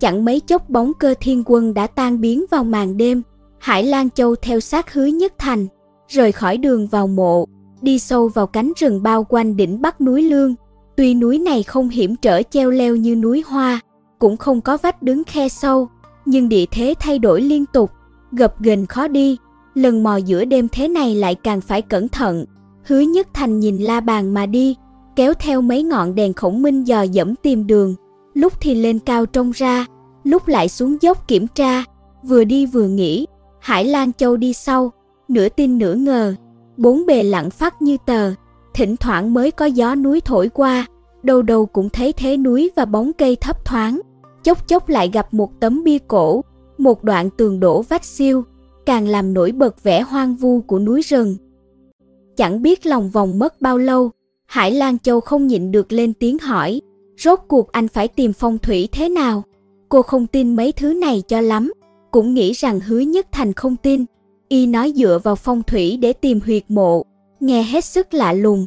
Chẳng mấy chốc bóng cơ thiên quân đã tan biến vào màn đêm, Hải Lan Châu theo sát hứa nhất thành, rời khỏi đường vào mộ, đi sâu vào cánh rừng bao quanh đỉnh bắc núi Lương. Tuy núi này không hiểm trở treo leo như núi Hoa, cũng không có vách đứng khe sâu, nhưng địa thế thay đổi liên tục, gập ghềnh khó đi, lần mò giữa đêm thế này lại càng phải cẩn thận. Hứa Nhất Thành nhìn la bàn mà đi, kéo theo mấy ngọn đèn khổng minh dò dẫm tìm đường, lúc thì lên cao trông ra, lúc lại xuống dốc kiểm tra, vừa đi vừa nghĩ, Hải Lan Châu đi sau, nửa tin nửa ngờ, bốn bề lặng phát như tờ, thỉnh thoảng mới có gió núi thổi qua, đâu đâu cũng thấy thế núi và bóng cây thấp thoáng, chốc chốc lại gặp một tấm bia cổ, một đoạn tường đổ vách siêu, càng làm nổi bật vẻ hoang vu của núi rừng. Chẳng biết lòng vòng mất bao lâu, Hải Lan Châu không nhịn được lên tiếng hỏi, rốt cuộc anh phải tìm phong thủy thế nào? Cô không tin mấy thứ này cho lắm, cũng nghĩ rằng hứa nhất thành không tin. Y nói dựa vào phong thủy để tìm huyệt mộ, nghe hết sức lạ lùng.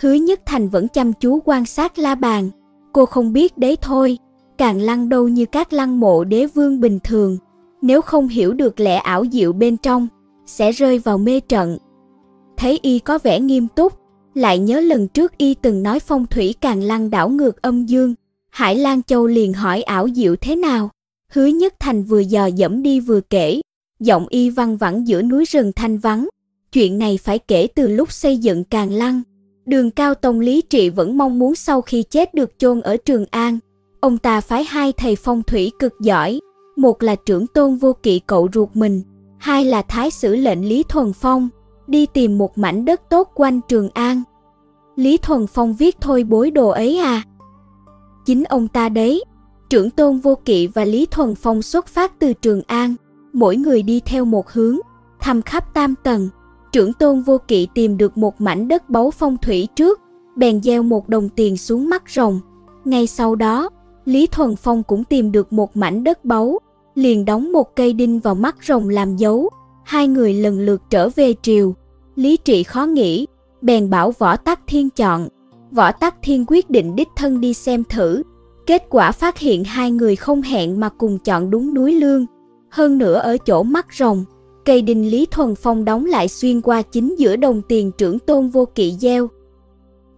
Hứa nhất thành vẫn chăm chú quan sát la bàn, cô không biết đấy thôi, càng lăng đâu như các lăng mộ đế vương bình thường. Nếu không hiểu được lẽ ảo diệu bên trong, sẽ rơi vào mê trận. Thấy y có vẻ nghiêm túc, lại nhớ lần trước y từng nói phong thủy càng lăng đảo ngược âm dương, Hải Lan Châu liền hỏi ảo diệu thế nào. Hứa Nhất Thành vừa dò dẫm đi vừa kể, giọng y văng vẳng giữa núi rừng thanh vắng. Chuyện này phải kể từ lúc xây dựng càng lăng. Đường Cao Tông Lý Trị vẫn mong muốn sau khi chết được chôn ở Trường An. Ông ta phái hai thầy phong thủy cực giỏi, một là trưởng tôn vô kỵ cậu ruột mình, hai là thái sử lệnh Lý Thuần Phong, đi tìm một mảnh đất tốt quanh Trường An. Lý Thuần Phong viết thôi bối đồ ấy à? Chính ông ta đấy, trưởng tôn vô kỵ và Lý Thuần Phong xuất phát từ Trường An, mỗi người đi theo một hướng, thăm khắp tam tầng. Trưởng tôn vô kỵ tìm được một mảnh đất báu phong thủy trước, bèn gieo một đồng tiền xuống mắt rồng. Ngay sau đó, Lý Thuần Phong cũng tìm được một mảnh đất báu, liền đóng một cây đinh vào mắt rồng làm dấu. Hai người lần lượt trở về triều. Lý trị khó nghĩ, bèn bảo Võ Tắc Thiên chọn. Võ Tắc Thiên quyết định đích thân đi xem thử. Kết quả phát hiện hai người không hẹn mà cùng chọn đúng núi Lương. Hơn nữa ở chỗ mắt rồng, cây đinh Lý Thuần Phong đóng lại xuyên qua chính giữa đồng tiền trưởng tôn vô kỵ gieo.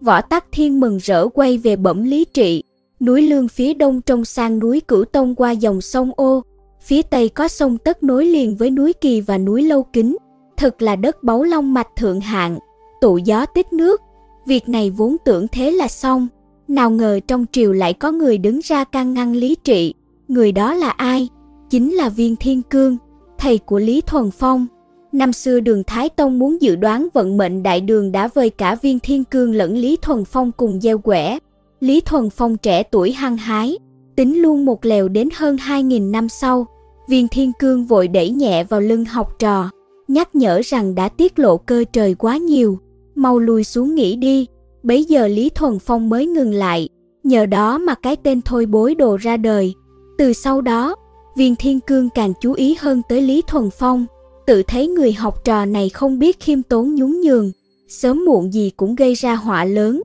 Võ Tắc Thiên mừng rỡ quay về bẩm Lý Trị, núi Lương phía đông trông sang núi Cửu Tông qua dòng sông Ô, phía tây có sông Tất nối liền với núi Kỳ và núi Lâu Kính, thật là đất báu long mạch thượng hạng, tụ gió tích nước. Việc này vốn tưởng thế là xong, nào ngờ trong triều lại có người đứng ra can ngăn Lý Trị, người đó là ai? Chính là Viên Thiên Cương, thầy của Lý Thuần Phong. Năm xưa đường Thái Tông muốn dự đoán vận mệnh đại đường đã vơi cả Viên Thiên Cương lẫn Lý Thuần Phong cùng gieo quẻ. Lý Thuần Phong trẻ tuổi hăng hái, tính luôn một lèo đến hơn 2.000 năm sau. Viên Thiên Cương vội đẩy nhẹ vào lưng học trò, nhắc nhở rằng đã tiết lộ cơ trời quá nhiều, mau lùi xuống nghỉ đi. Bấy giờ Lý Thuần Phong mới ngừng lại, nhờ đó mà cái tên thôi bối đồ ra đời. Từ sau đó, Viên Thiên Cương càng chú ý hơn tới Lý Thuần Phong, tự thấy người học trò này không biết khiêm tốn nhún nhường, sớm muộn gì cũng gây ra họa lớn.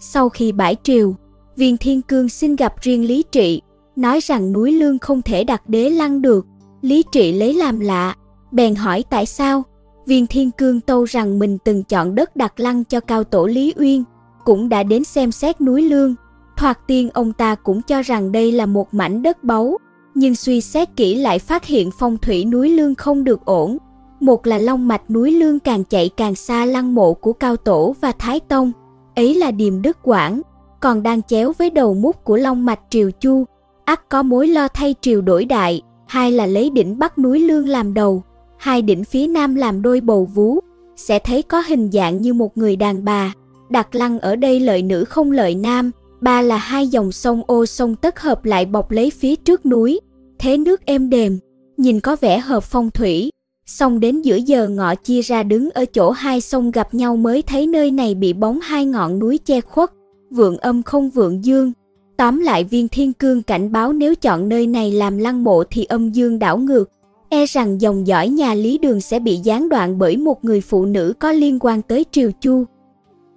Sau khi bãi triều, Viên Thiên Cương xin gặp riêng Lý Trị, nói rằng núi lương không thể đặt đế lăng được. Lý Trị lấy làm lạ, bèn hỏi tại sao. Viên Thiên Cương tâu rằng mình từng chọn đất đặt lăng cho cao tổ Lý Uyên, cũng đã đến xem xét núi lương. Thoạt tiên ông ta cũng cho rằng đây là một mảnh đất báu, nhưng suy xét kỹ lại phát hiện phong thủy núi lương không được ổn. Một là long mạch núi lương càng chạy càng xa lăng mộ của cao tổ và thái tông, ấy là điềm đức quảng, còn đang chéo với đầu mút của long mạch triều chu, ắt có mối lo thay triều đổi đại, hai là lấy đỉnh bắc núi lương làm đầu, hai đỉnh phía nam làm đôi bầu vú, sẽ thấy có hình dạng như một người đàn bà. Đặt lăng ở đây lợi nữ không lợi nam, ba là hai dòng sông ô sông tất hợp lại bọc lấy phía trước núi, thế nước êm đềm, nhìn có vẻ hợp phong thủy. Xong đến giữa giờ ngọ chia ra đứng ở chỗ hai sông gặp nhau mới thấy nơi này bị bóng hai ngọn núi che khuất, vượng âm không vượng dương. Tóm lại viên thiên cương cảnh báo nếu chọn nơi này làm lăng mộ thì âm dương đảo ngược, e rằng dòng dõi nhà Lý Đường sẽ bị gián đoạn bởi một người phụ nữ có liên quan tới Triều Chu.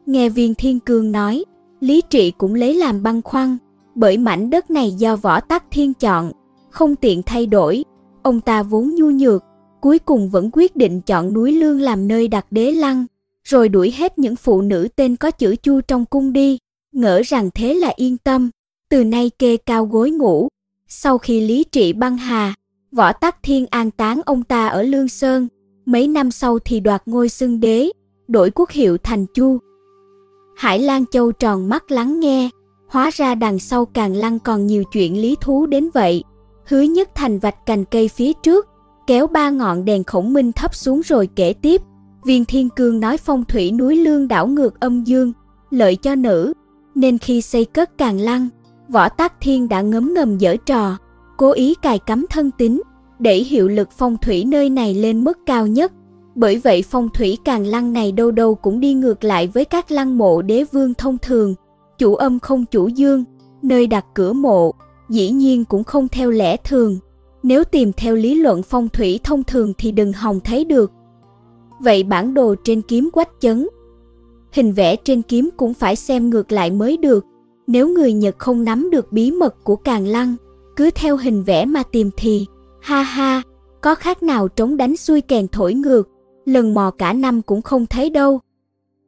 Nghe viên thiên cương nói, Lý Trị cũng lấy làm băn khoăn, bởi mảnh đất này do võ tắc thiên chọn, không tiện thay đổi. Ông ta vốn nhu nhược, cuối cùng vẫn quyết định chọn núi Lương làm nơi đặt đế lăng, rồi đuổi hết những phụ nữ tên có chữ chu trong cung đi, ngỡ rằng thế là yên tâm. Từ nay kê cao gối ngủ. Sau khi lý trị băng hà, võ tắc thiên an táng ông ta ở Lương Sơn. Mấy năm sau thì đoạt ngôi xưng đế, đổi quốc hiệu thành chu. Hải Lan Châu tròn mắt lắng nghe, hóa ra đằng sau càng lăng còn nhiều chuyện lý thú đến vậy. Hứa nhất thành vạch cành cây phía trước, kéo ba ngọn đèn khổng minh thấp xuống rồi kể tiếp. Viên Thiên Cương nói phong thủy núi lương đảo ngược âm dương, lợi cho nữ, nên khi xây cất càng lăng, võ tắc thiên đã ngấm ngầm dở trò, cố ý cài cắm thân tính, để hiệu lực phong thủy nơi này lên mức cao nhất. Bởi vậy phong thủy càng lăng này đâu đâu cũng đi ngược lại với các lăng mộ đế vương thông thường, chủ âm không chủ dương, nơi đặt cửa mộ, dĩ nhiên cũng không theo lẽ thường. Nếu tìm theo lý luận phong thủy thông thường thì đừng hòng thấy được. Vậy bản đồ trên kiếm quách chấn, hình vẽ trên kiếm cũng phải xem ngược lại mới được. Nếu người Nhật không nắm được bí mật của Càng Lăng, cứ theo hình vẽ mà tìm thì, ha ha, có khác nào trống đánh xuôi kèn thổi ngược, lần mò cả năm cũng không thấy đâu.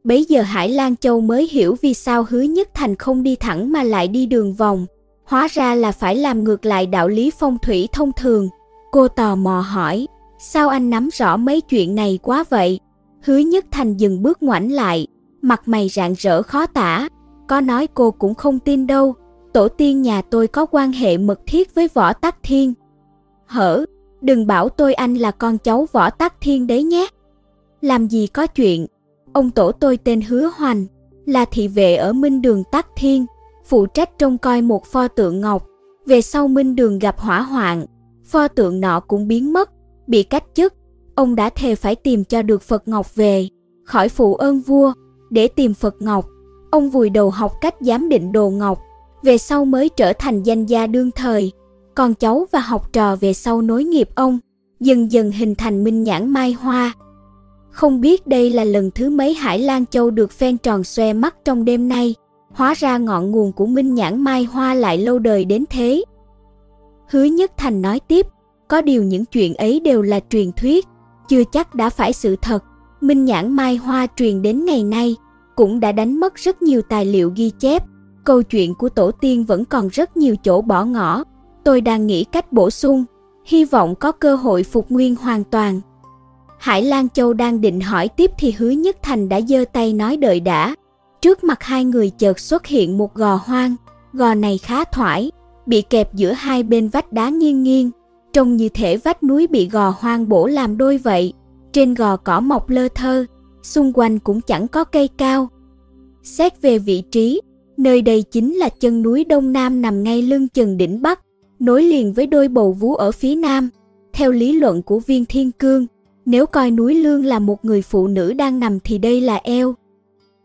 Bấy giờ Hải Lan Châu mới hiểu vì sao hứa nhất thành không đi thẳng mà lại đi đường vòng, hóa ra là phải làm ngược lại đạo lý phong thủy thông thường. Cô tò mò hỏi, sao anh nắm rõ mấy chuyện này quá vậy? Hứa nhất thành dừng bước ngoảnh lại, mặt mày rạng rỡ khó tả. Có nói cô cũng không tin đâu, tổ tiên nhà tôi có quan hệ mật thiết với võ tắc thiên. Hở, đừng bảo tôi anh là con cháu võ tắc thiên đấy nhé. Làm gì có chuyện, ông tổ tôi tên Hứa Hoành, là thị vệ ở Minh Đường Tắc Thiên, phụ trách trông coi một pho tượng ngọc. Về sau Minh Đường gặp hỏa hoạn, pho tượng nọ cũng biến mất, bị cách chức. Ông đã thề phải tìm cho được Phật Ngọc về, khỏi phụ ơn vua, để tìm Phật Ngọc. Ông vùi đầu học cách giám định đồ ngọc, về sau mới trở thành danh gia đương thời. Con cháu và học trò về sau nối nghiệp ông, dần dần hình thành minh nhãn mai hoa. Không biết đây là lần thứ mấy Hải Lan Châu được phen tròn xoe mắt trong đêm nay, hóa ra ngọn nguồn của minh nhãn mai hoa lại lâu đời đến thế. Hứa Nhất Thành nói tiếp, có điều những chuyện ấy đều là truyền thuyết, chưa chắc đã phải sự thật. Minh nhãn mai hoa truyền đến ngày nay, cũng đã đánh mất rất nhiều tài liệu ghi chép. Câu chuyện của tổ tiên vẫn còn rất nhiều chỗ bỏ ngỏ. Tôi đang nghĩ cách bổ sung, hy vọng có cơ hội phục nguyên hoàn toàn. Hải Lan Châu đang định hỏi tiếp thì Hứa Nhất Thành đã giơ tay nói đợi đã. Trước mặt hai người chợt xuất hiện một gò hoang, gò này khá thoải, bị kẹp giữa hai bên vách đá nghiêng nghiêng, trông như thể vách núi bị gò hoang bổ làm đôi vậy. Trên gò cỏ mọc lơ thơ, xung quanh cũng chẳng có cây cao. Xét về vị trí, nơi đây chính là chân núi Đông Nam nằm ngay lưng chừng đỉnh Bắc, nối liền với đôi bầu vú ở phía Nam. Theo lý luận của viên thiên cương, nếu coi núi Lương là một người phụ nữ đang nằm thì đây là eo.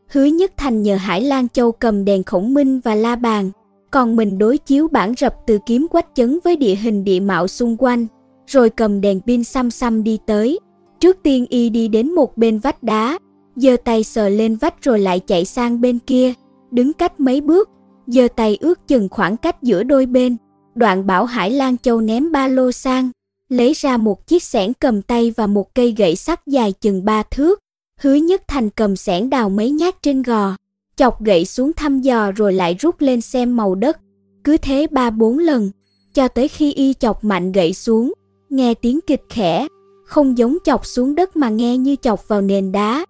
Hứa Nhất Thành nhờ Hải Lan Châu cầm đèn khổng minh và la bàn, còn mình đối chiếu bản rập từ kiếm quách chấn với địa hình địa mạo xung quanh, rồi cầm đèn pin xăm xăm đi tới. Trước tiên y đi đến một bên vách đá, giơ tay sờ lên vách rồi lại chạy sang bên kia, đứng cách mấy bước, giơ tay ước chừng khoảng cách giữa đôi bên. Đoạn bảo Hải Lan Châu ném ba lô sang, lấy ra một chiếc xẻng cầm tay và một cây gậy sắt dài chừng ba thước. Hứa Nhất Thành cầm xẻng đào mấy nhát trên gò, chọc gậy xuống thăm dò rồi lại rút lên xem màu đất. Cứ thế ba bốn lần, cho tới khi y chọc mạnh gậy xuống, nghe tiếng kịch khẽ, không giống chọc xuống đất mà nghe như chọc vào nền đá.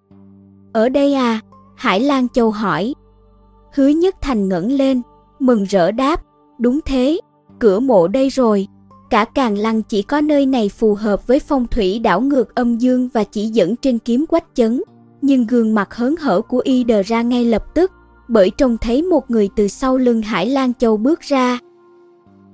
Ở đây à? Hải Lan Châu hỏi. Hứa Nhất Thành ngẩng lên, mừng rỡ đáp, đúng thế, cửa mộ đây rồi. Cả Càng Lăng chỉ có nơi này phù hợp với phong thủy đảo ngược âm dương và chỉ dẫn trên kiếm quách chấn. Nhưng gương mặt hớn hở của y đờ ra ngay lập tức, bởi trông thấy một người từ sau lưng Hải Lan Châu bước ra.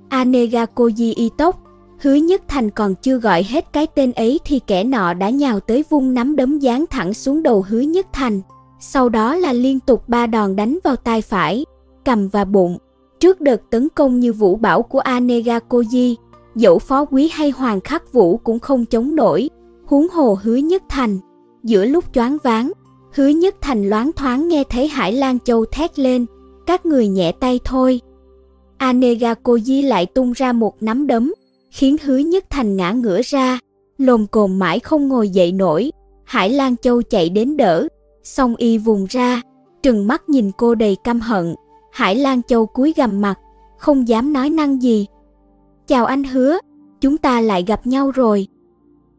Anega Koji tóc, hứa nhất thành còn chưa gọi hết cái tên ấy thì kẻ nọ đã nhào tới vung nắm đấm giáng thẳng xuống đầu hứa nhất thành. Sau đó là liên tục ba đòn đánh vào tai phải, cầm và bụng. Trước đợt tấn công như vũ bảo của Anega Koji, dẫu phó quý hay hoàng khắc vũ cũng không chống nổi, huống hồ hứa nhất thành. Giữa lúc choáng váng, hứa nhất thành loáng thoáng nghe thấy Hải Lan Châu thét lên, các người nhẹ tay thôi. Anega Koji lại tung ra một nắm đấm, khiến hứa nhất thành ngã ngửa ra, lồm cồm mãi không ngồi dậy nổi. Hải Lan Châu chạy đến đỡ, song y vùng ra, trừng mắt nhìn cô đầy căm hận. Hải Lan Châu cúi gằm mặt, không dám nói năng gì, Chào anh hứa, chúng ta lại gặp nhau rồi.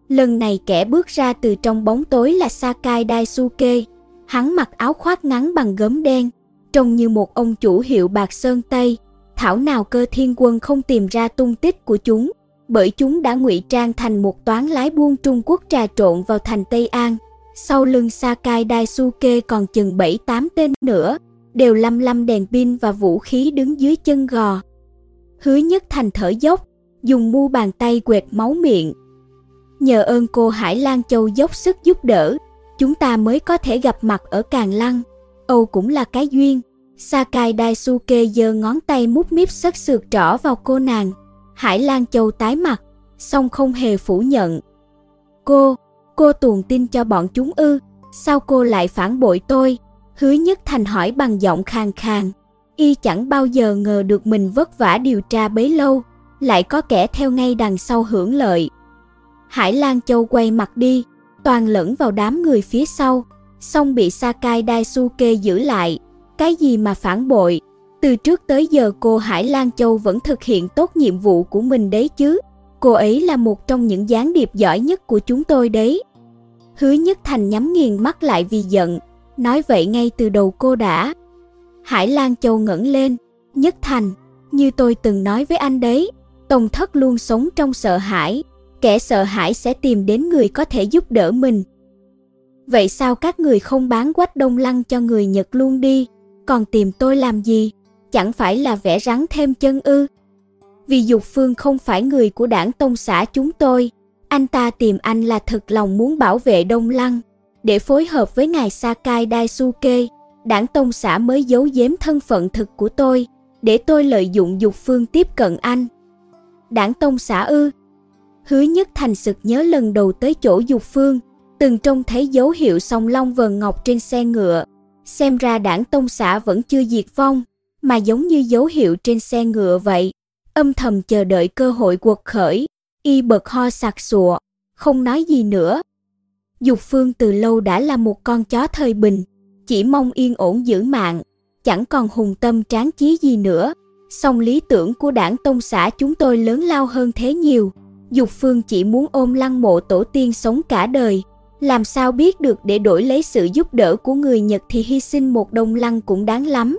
Lần này kẻ bước ra từ trong bóng tối là Sakai Daisuke. Hắn mặc áo khoác ngắn bằng gấm đen, trông như một ông chủ hiệu bạc sơn Tây. Thảo nào cơ thiên quân không tìm ra tung tích của chúng, bởi chúng đã ngụy trang thành một toán lái buôn Trung Quốc trà trộn vào thành Tây An. Sau lưng Sakai Daisuke còn chừng 7-8 tên nữa, đều lăm lăm đèn pin và vũ khí đứng dưới chân gò. Hứa nhất thành thở dốc, dùng mu bàn tay quệt máu miệng. Nhờ ơn cô Hải Lan Châu dốc sức giúp đỡ, chúng ta mới có thể gặp mặt ở Càng Lăng. Âu cũng là cái duyên. Sakai Daisuke giơ ngón tay mút míp sất sượt trỏ vào cô nàng. Hải Lan Châu tái mặt, song không hề phủ nhận. Cô, cô tuồn tin cho bọn chúng ư, sao cô lại phản bội tôi? Hứa Nhất Thành hỏi bằng giọng khàn khàn. Y chẳng bao giờ ngờ được mình vất vả điều tra bấy lâu, lại có kẻ theo ngay đằng sau hưởng lợi. Hải Lan Châu quay mặt đi, toàn lẫn vào đám người phía sau, xong bị Sakai Daisuke giữ lại. Cái gì mà phản bội? Từ trước tới giờ cô Hải Lan Châu vẫn thực hiện tốt nhiệm vụ của mình đấy chứ. Cô ấy là một trong những gián điệp giỏi nhất của chúng tôi đấy. Hứa Nhất Thành nhắm nghiền mắt lại vì giận, Nói vậy ngay từ đầu cô đã. Hải Lan Châu ngẩng lên, nhất thành, như tôi từng nói với anh đấy, Tông thất luôn sống trong sợ hãi, kẻ sợ hãi sẽ tìm đến người có thể giúp đỡ mình. Vậy sao các người không bán quách đông lăng cho người Nhật luôn đi, còn tìm tôi làm gì? Chẳng phải là vẽ rắn thêm chân ư? Vì Dục Phương không phải người của đảng Tông xã chúng tôi, anh ta tìm anh là thật lòng muốn bảo vệ Đông Lăng, để phối hợp với ngài Sakai Daisuke, đảng Tông xã mới giấu giếm thân phận thực của tôi, để tôi lợi dụng Dục Phương tiếp cận anh. Đảng Tông xã ư? Hứa Nhất Thành sực nhớ lần đầu tới chỗ Dục Phương, từng trông thấy dấu hiệu song long vần ngọc trên xe ngựa. Xem ra đảng Tông xã vẫn chưa diệt vong, mà giống như dấu hiệu trên xe ngựa vậy. Âm thầm chờ đợi cơ hội quật khởi, y bật ho sặc sụa, không nói gì nữa. Dục Phương từ lâu đã là một con chó thời bình, chỉ mong yên ổn giữ mạng, chẳng còn hùng tâm tráng chí gì nữa. Song lý tưởng của đảng tông xã chúng tôi lớn lao hơn thế nhiều. Dục Phương chỉ muốn ôm lăng mộ tổ tiên sống cả đời. Làm sao biết được để đổi lấy sự giúp đỡ của người Nhật thì hy sinh một đồng lăng cũng đáng lắm.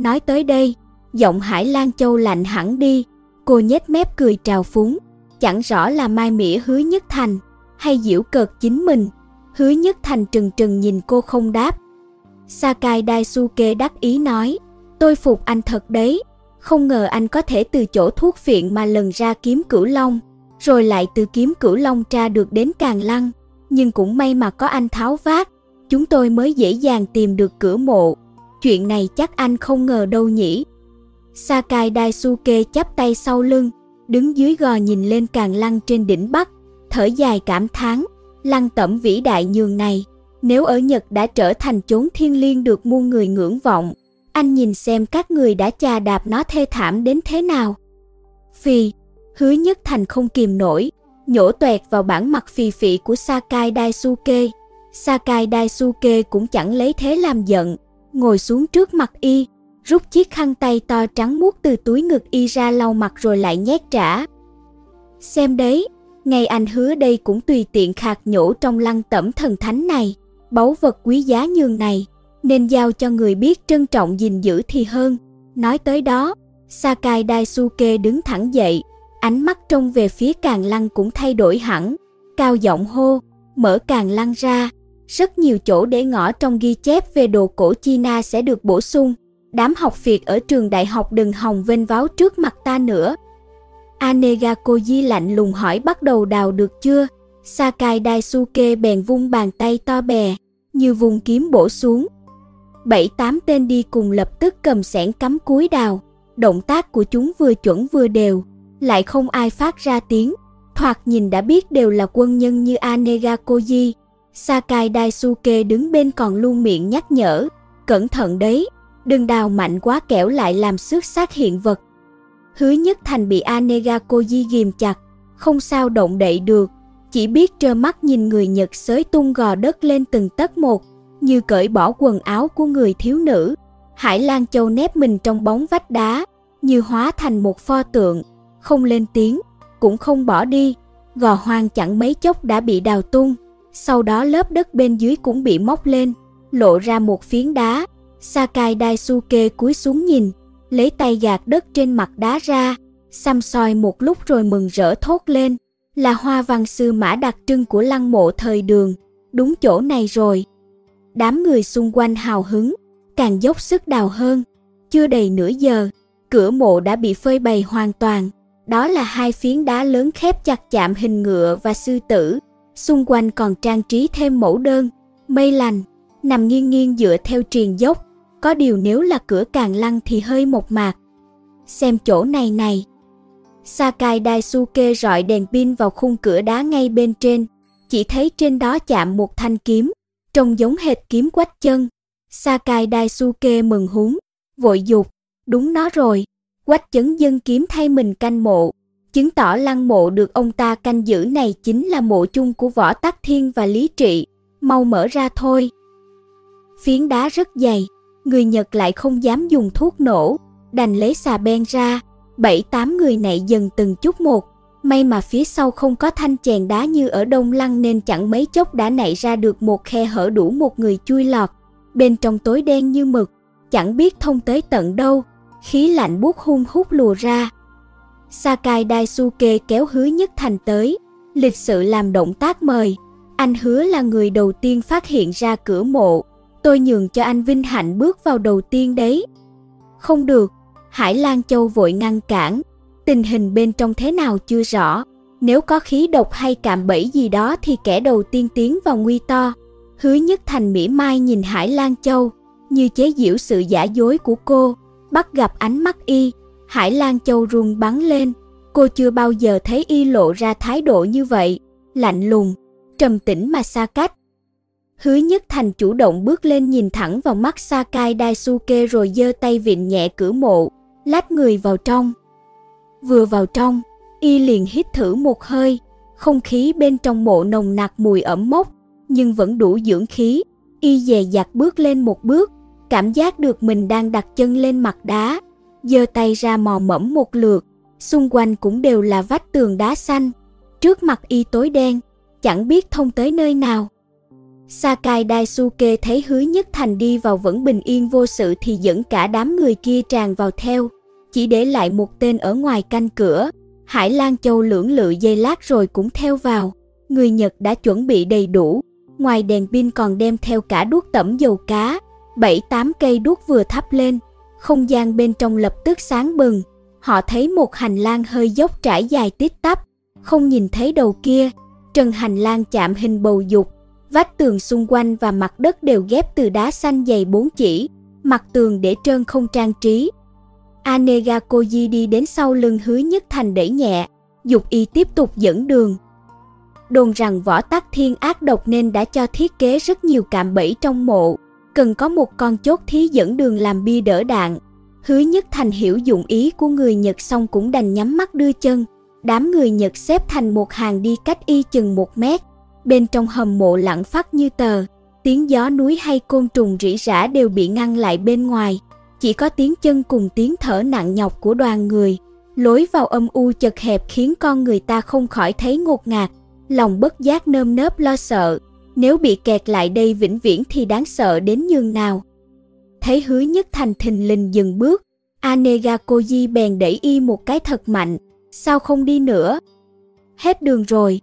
Nói tới đây, giọng Hải Lan Châu lạnh hẳn đi, cô nhếch mép cười trào phúng, chẳng rõ là mai mỉa hứa nhất thành, hay diễu cợt chính mình. Hứa nhất thành trừng trừng nhìn cô không đáp. Sakai Daisuke đắc ý nói, tôi phục anh thật đấy, không ngờ anh có thể từ chỗ thuốc phiện mà lần ra kiếm cửu long, rồi lại từ kiếm cửu long tra được đến càng lăng. Nhưng cũng may mà có anh tháo vát, chúng tôi mới dễ dàng tìm được cửa mộ. Chuyện này chắc anh không ngờ đâu nhỉ. Sakai Daisuke chắp tay sau lưng, đứng dưới gò nhìn lên càng lăng trên đỉnh Bắc, thở dài cảm thán, lăng tẩm vĩ đại nhường này, nếu ở Nhật đã trở thành chốn thiên liêng được muôn người ngưỡng vọng, anh nhìn xem các người đã chà đạp nó thê thảm đến thế nào. phi hứa nhất thành không kìm nổi, nhổ toẹt vào bản mặt phì phì của Sakai Daisuke. Sakai Daisuke cũng chẳng lấy thế làm giận, ngồi xuống trước mặt y, rút chiếc khăn tay to trắng muốt từ túi ngực y ra lau mặt rồi lại nhét trả. Xem đấy, ngày anh hứa đây cũng tùy tiện khạc nhổ trong lăng tẩm thần thánh này, báu vật quý giá nhường này, nên giao cho người biết trân trọng gìn giữ thì hơn. Nói tới đó, Sakai Daisuke đứng thẳng dậy, ánh mắt trông về phía càng lăng cũng thay đổi hẳn, cao giọng hô, mở càng lăng ra, rất nhiều chỗ để ngõ trong ghi chép về đồ cổ China sẽ được bổ sung. Đám học việc ở trường đại học đừng hòng vênh váo trước mặt ta nữa. anegakoji lạnh lùng hỏi bắt đầu đào được chưa? Sakai Daisuke bèn vung bàn tay to bè, như vùng kiếm bổ xuống, bảy tám tên đi cùng lập tức cầm sẻn cắm cúi đào, động tác của chúng vừa chuẩn vừa đều, lại không ai phát ra tiếng, thoạt nhìn đã biết đều là quân nhân như anegakoji. Sakai Daisuke đứng bên còn luôn miệng nhắc nhở, cẩn thận đấy, đừng đào mạnh quá kẻo lại làm xước xác hiện vật. Hứa nhất thành bị Anega Koji ghim chặt, không sao động đậy được, chỉ biết trơ mắt nhìn người Nhật xới tung gò đất lên từng tấc một, như cởi bỏ quần áo của người thiếu nữ. Hải Lan Châu nép mình trong bóng vách đá, như hóa thành một pho tượng, không lên tiếng, cũng không bỏ đi. Gò hoang chẳng mấy chốc đã bị đào tung, sau đó lớp đất bên dưới cũng bị móc lên, lộ ra một phiến đá. Sakai Daisuke cúi xuống nhìn, lấy tay gạt đất trên mặt đá ra, xăm soi một lúc rồi mừng rỡ thốt lên, là hoa văn sư mã đặc trưng của lăng mộ thời đường, đúng chỗ này rồi. Đám người xung quanh hào hứng, càng dốc sức đào hơn. Chưa đầy nửa giờ, cửa mộ đã bị phơi bày hoàn toàn. Đó là hai phiến đá lớn khép chặt chạm hình ngựa và sư tử. Xung quanh còn trang trí thêm mẫu đơn, mây lành, nằm nghiêng nghiêng dựa theo triền dốc. Có điều nếu là cửa càng lăng thì hơi một mạc. Xem chỗ này này. Sakai Daisuke rọi đèn pin vào khung cửa đá ngay bên trên. Chỉ thấy trên đó chạm một thanh kiếm, trông giống hệt kiếm quách chân. Sakai Daisuke mừng húng, vội dục, đúng nó rồi, quách chấn dân kiếm thay mình canh mộ, chứng tỏ lăng mộ được ông ta canh giữ này chính là mộ chung của Võ Tắc Thiên và Lý Trị, mau mở ra thôi. Phiến đá rất dày, người Nhật lại không dám dùng thuốc nổ, đành lấy xà beng ra, bảy tám người này dần từng chút một, May mà phía sau không có thanh chèn đá như ở Đông Lăng nên chẳng mấy chốc đã nảy ra được một khe hở đủ một người chui lọt. bên trong tối đen như mực, chẳng biết thông tới tận đâu, khí lạnh buốt hung hút lùa ra. Sakai Daisuke kéo hứa nhất thành tới, lịch sự làm động tác mời. Anh hứa là người đầu tiên phát hiện ra cửa mộ, tôi nhường cho anh vinh hạnh bước vào đầu tiên đấy. Không được, Hải Lan Châu vội ngăn cản, tình hình bên trong thế nào chưa rõ, nếu có khí độc hay cạm bẫy gì đó thì kẻ đầu tiên tiến vào nguy to. Hứa Nhất Thành mỉa mai nhìn Hải Lan Châu, như chế giễu sự giả dối của cô, bắt gặp ánh mắt y, Hải Lan Châu run bắn lên, cô chưa bao giờ thấy y lộ ra thái độ như vậy, lạnh lùng, trầm tĩnh mà xa cách. Hứa Nhất Thành chủ động bước lên nhìn thẳng vào mắt Sakai Daisuke rồi giơ tay vịn nhẹ cửa mộ, lách người vào trong. Vừa vào trong, y liền hít thử một hơi, không khí bên trong mộ nồng nặc mùi ẩm mốc, nhưng vẫn đủ dưỡng khí. Y dè dặt bước lên một bước, cảm giác được mình đang đặt chân lên mặt đá, giơ tay ra mò mẫm một lượt, xung quanh cũng đều là vách tường đá xanh. Trước mặt y tối đen, chẳng biết thông tới nơi nào. Sakai Daisuke thấy hứa nhất thành đi vào vẫn bình yên vô sự thì dẫn cả đám người kia tràn vào theo, chỉ để lại một tên ở ngoài canh cửa. Hải Lan Châu lưỡng lự dây lát rồi cũng theo vào. Người Nhật đã chuẩn bị đầy đủ, ngoài đèn pin còn đem theo cả đuốc tẩm dầu cá, bảy tám cây đuốc vừa thắp lên, không gian bên trong lập tức sáng bừng. Họ thấy một hành lang hơi dốc trải dài tít tắp, không nhìn thấy đầu kia. Trần hành lang chạm hình bầu dục, vách tường xung quanh và mặt đất đều ghép từ đá xanh dày bốn chỉ, mặt tường để trơn không trang trí. Anega Koji đi đến sau lưng hứa nhất thành đẩy nhẹ, dục y tiếp tục dẫn đường. Đồn rằng võ tắc thiên ác độc nên đã cho thiết kế rất nhiều cạm bẫy trong mộ, cần có một con chốt thí dẫn đường làm bia đỡ đạn. Hứa Nhất Thành hiểu dụng ý của người Nhật xong cũng đành nhắm mắt đưa chân. Đám người Nhật xếp thành một hàng đi cách y chừng một mét. Bên trong hầm mộ lặng phát như tờ, tiếng gió núi hay côn trùng rỉ rả đều bị ngăn lại bên ngoài. Chỉ có tiếng chân cùng tiếng thở nặng nhọc của đoàn người. Lối vào âm u chật hẹp khiến con người ta không khỏi thấy ngột ngạt, lòng bất giác nơm nớp lo sợ. Nếu bị kẹt lại đây vĩnh viễn thì đáng sợ đến nhường nào. Thấy hứa nhất thành thình lình dừng bước, Anega Koji bèn đẩy y một cái thật mạnh, sao không đi nữa? Hết đường rồi.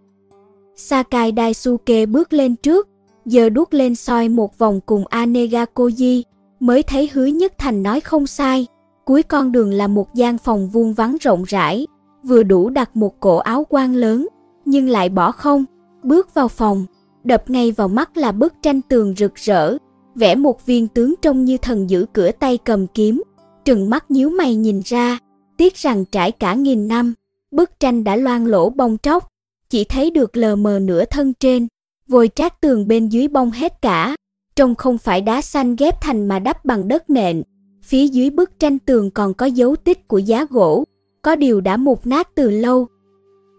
Sakai Daisuke bước lên trước, giờ đút lên soi một vòng cùng Anega Koji, mới thấy hứa nhất thành nói không sai. Cuối con đường là một gian phòng vuông vắn rộng rãi, vừa đủ đặt một cổ áo quan lớn, nhưng lại bỏ không. Bước vào phòng, đập ngay vào mắt là bức tranh tường rực rỡ, vẽ một viên tướng trông như thần giữ cửa tay cầm kiếm, trừng mắt nhíu mày nhìn ra, tiếc rằng trải cả nghìn năm, bức tranh đã loang lỗ bong tróc, chỉ thấy được lờ mờ nửa thân trên, vôi trát tường bên dưới bong hết cả, trông không phải đá xanh ghép thành mà đắp bằng đất nện. Phía dưới bức tranh tường còn có dấu tích của giá gỗ, có điều đã mục nát từ lâu.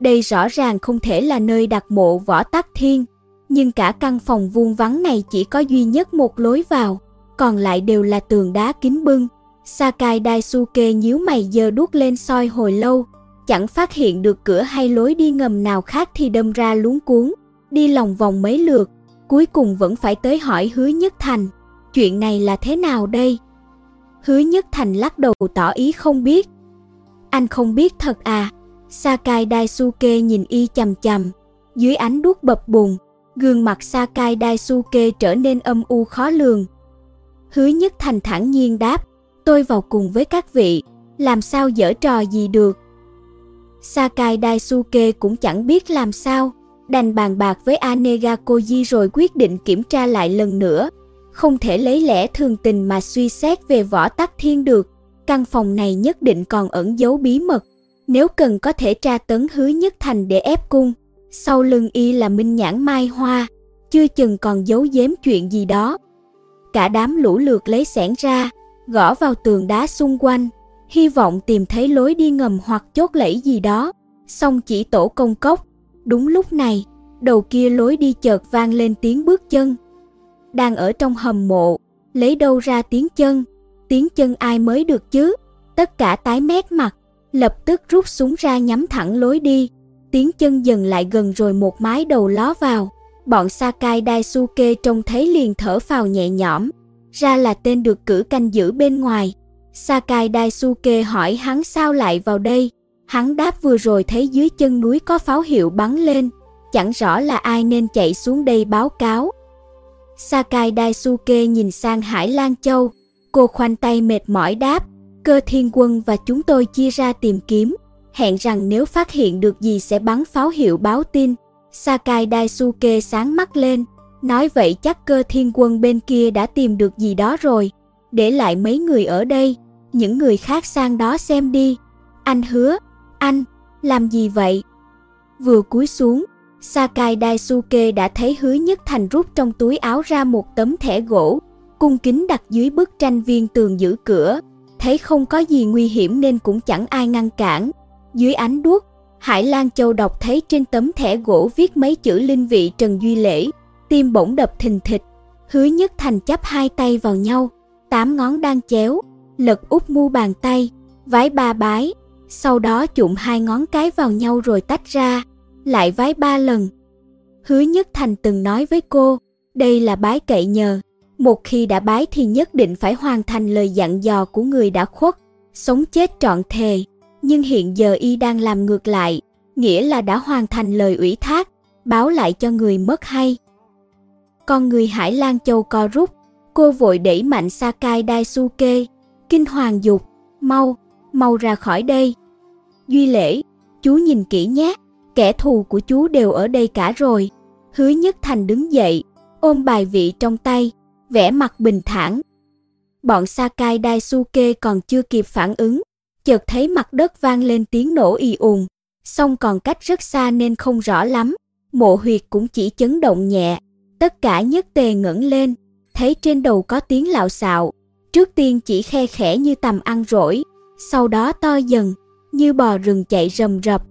Đây rõ ràng không thể là nơi đặt mộ võ tắc thiên, nhưng cả căn phòng vuông vắn này chỉ có duy nhất một lối vào, còn lại đều là tường đá kín bưng. Sakai Daisuke nhíu mày giơ đuốc lên soi hồi lâu, chẳng phát hiện được cửa hay lối đi ngầm nào khác thì đâm ra luống cuốn, đi lòng vòng mấy lượt, cuối cùng vẫn phải tới hỏi Hứa Nhất Thành, chuyện này là thế nào đây? Hứa Nhất Thành lắc đầu tỏ ý không biết. Anh không biết thật à? Sakai Daisuke nhìn y chầm chầm, dưới ánh đuốc bập bùng, gương mặt Sakai Daisuke trở nên âm u khó lường. Hứa Nhất Thành thẳng nhiên đáp, tôi vào cùng với các vị, làm sao dở trò gì được. Sakai Daisuke cũng chẳng biết làm sao, đành bàn bạc với Anega Koji rồi quyết định kiểm tra lại lần nữa. Không thể lấy lẽ thường tình mà suy xét về võ tắc thiên được, căn phòng này nhất định còn ẩn giấu bí mật. Nếu cần có thể tra tấn hứa nhất thành để ép cung, sau lưng y là minh nhãn mai hoa, chưa chừng còn giấu giếm chuyện gì đó. Cả đám lũ lượt lấy xẻng ra, gõ vào tường đá xung quanh, hy vọng tìm thấy lối đi ngầm hoặc chốt lẫy gì đó. Xong chỉ tổ công cốc. Đúng lúc này, đầu kia lối đi chợt vang lên tiếng bước chân. Đang ở trong hầm mộ, lấy đâu ra tiếng chân, tiếng chân ai mới được chứ? Tất cả tái mét mặt, lập tức rút súng ra nhắm thẳng lối đi. Tiếng chân dần lại gần rồi một mái đầu ló vào. Bọn Sakai Daisuke trông thấy liền thở phào nhẹ nhõm. ra là tên được cử canh giữ bên ngoài. Sakai Daisuke hỏi hắn sao lại vào đây. Hắn đáp vừa rồi thấy dưới chân núi có pháo hiệu bắn lên, chẳng rõ là ai nên chạy xuống đây báo cáo. Sakai Daisuke nhìn sang Hải Lan Châu, cô khoanh tay mệt mỏi đáp, cơ thiên quân và chúng tôi chia ra tìm kiếm, hẹn rằng nếu phát hiện được gì sẽ bắn pháo hiệu báo tin. Sakai Daisuke sáng mắt lên, nói vậy chắc cơ thiên quân bên kia đã tìm được gì đó rồi, để lại mấy người ở đây, những người khác sang đó xem đi. Anh hứa, anh, làm gì vậy? Vừa cúi xuống, Sakai Daisuke đã thấy hứa nhất thành rút trong túi áo ra một tấm thẻ gỗ, cung kính đặt dưới bức tranh viên tường giữ cửa. Thấy không có gì nguy hiểm nên cũng chẳng ai ngăn cản. Dưới ánh đuốc, Hải Lan Châu đọc thấy trên tấm thẻ gỗ viết mấy chữ linh vị Trần Duy Lễ, tim bỗng đập thình thịch. Hứa nhất thành chắp hai tay vào nhau, tám ngón đang chéo, lật úp mu bàn tay, vái ba bái, sau đó chụm hai ngón cái vào nhau rồi tách ra, lại vái ba lần. Hứa Nhất Thành từng nói với cô, đây là bái cậy nhờ, một khi đã bái thì nhất định phải hoàn thành lời dặn dò của người đã khuất, sống chết trọn thề. Nhưng hiện giờ y đang làm ngược lại, nghĩa là đã hoàn thành lời ủy thác, báo lại cho người mất hay. Con người Hải Lan Châu co rút, cô vội đẩy mạnh Sakai Daisuke, kinh hoàng dục, mau, mau ra khỏi đây. Duy lễ, chú nhìn kỹ nhé, kẻ thù của chú đều ở đây cả rồi. Hứa Nhất Thành đứng dậy, ôm bài vị trong tay, vẻ mặt bình thản. Bọn Sakai Daisuke còn chưa kịp phản ứng, chợt thấy mặt đất vang lên tiếng nổ ì ùn, song còn cách rất xa nên không rõ lắm. Mộ huyệt cũng chỉ chấn động nhẹ, tất cả nhất tề ngẩng lên, thấy trên đầu có tiếng lạo xạo, trước tiên chỉ khe khẽ như tầm ăn rỗi, sau đó to dần, như bò rừng chạy rầm rập.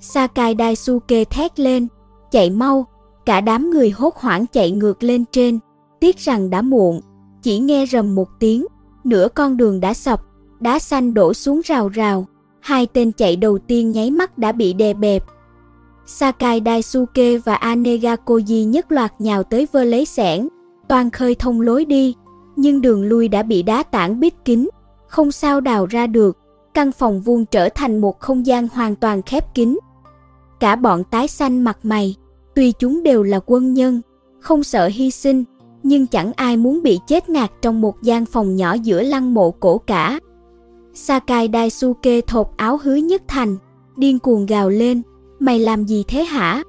Sakai Daisuke thét lên, chạy mau, cả đám người hốt hoảng chạy ngược lên trên, tiếc rằng đã muộn, chỉ nghe rầm một tiếng, nửa con đường đã sập, đá xanh đổ xuống rào rào, hai tên chạy đầu tiên nháy mắt đã bị đè bẹp. Sakai Daisuke và Anega Koji nhất loạt nhào tới vơ lấy sẻn, toàn khơi thông lối đi, nhưng đường lui đã bị đá tảng bít kín, không sao đào ra được, căn phòng vuông trở thành một không gian hoàn toàn khép kín. Cả bọn tái xanh mặt mày, tuy chúng đều là quân nhân, không sợ hy sinh, nhưng chẳng ai muốn bị chết ngạt trong một gian phòng nhỏ giữa lăng mộ cổ cả. Sakai Daisuke thột áo hứa nhất thành, điên cuồng gào lên, mày làm gì thế hả?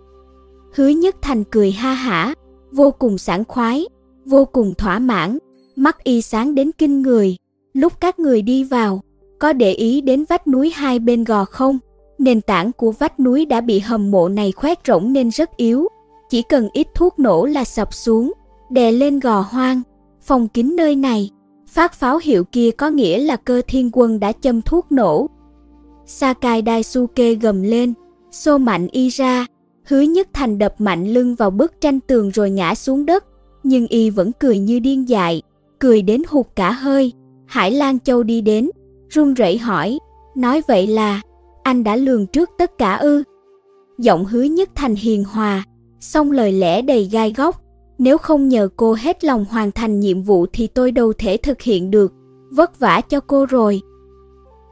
Hứa nhất thành cười ha hả, vô cùng sảng khoái, vô cùng thỏa mãn, mắt y sáng đến kinh người. Lúc các người đi vào, có để ý đến vách núi hai bên gò không? Nền tảng của vách núi đã bị hầm mộ này khoét rỗng nên rất yếu, chỉ cần ít thuốc nổ là sập xuống, đè lên gò hoang, phòng kín nơi này. Phát pháo hiệu kia có nghĩa là cơ thiên quân đã châm thuốc nổ. Sakai Daisuke gầm lên, xô mạnh y ra, hứa nhất thành đập mạnh lưng vào bức tranh tường rồi ngã xuống đất, nhưng y vẫn cười như điên dại, cười đến hụt cả hơi. Hải Lan Châu đi đến, run rẩy hỏi, nói vậy là, anh đã lường trước tất cả ư? Giọng hứa nhất thành hiền hòa, song lời lẽ đầy gai góc, nếu không nhờ cô hết lòng hoàn thành nhiệm vụ thì tôi đâu thể thực hiện được, vất vả cho cô rồi.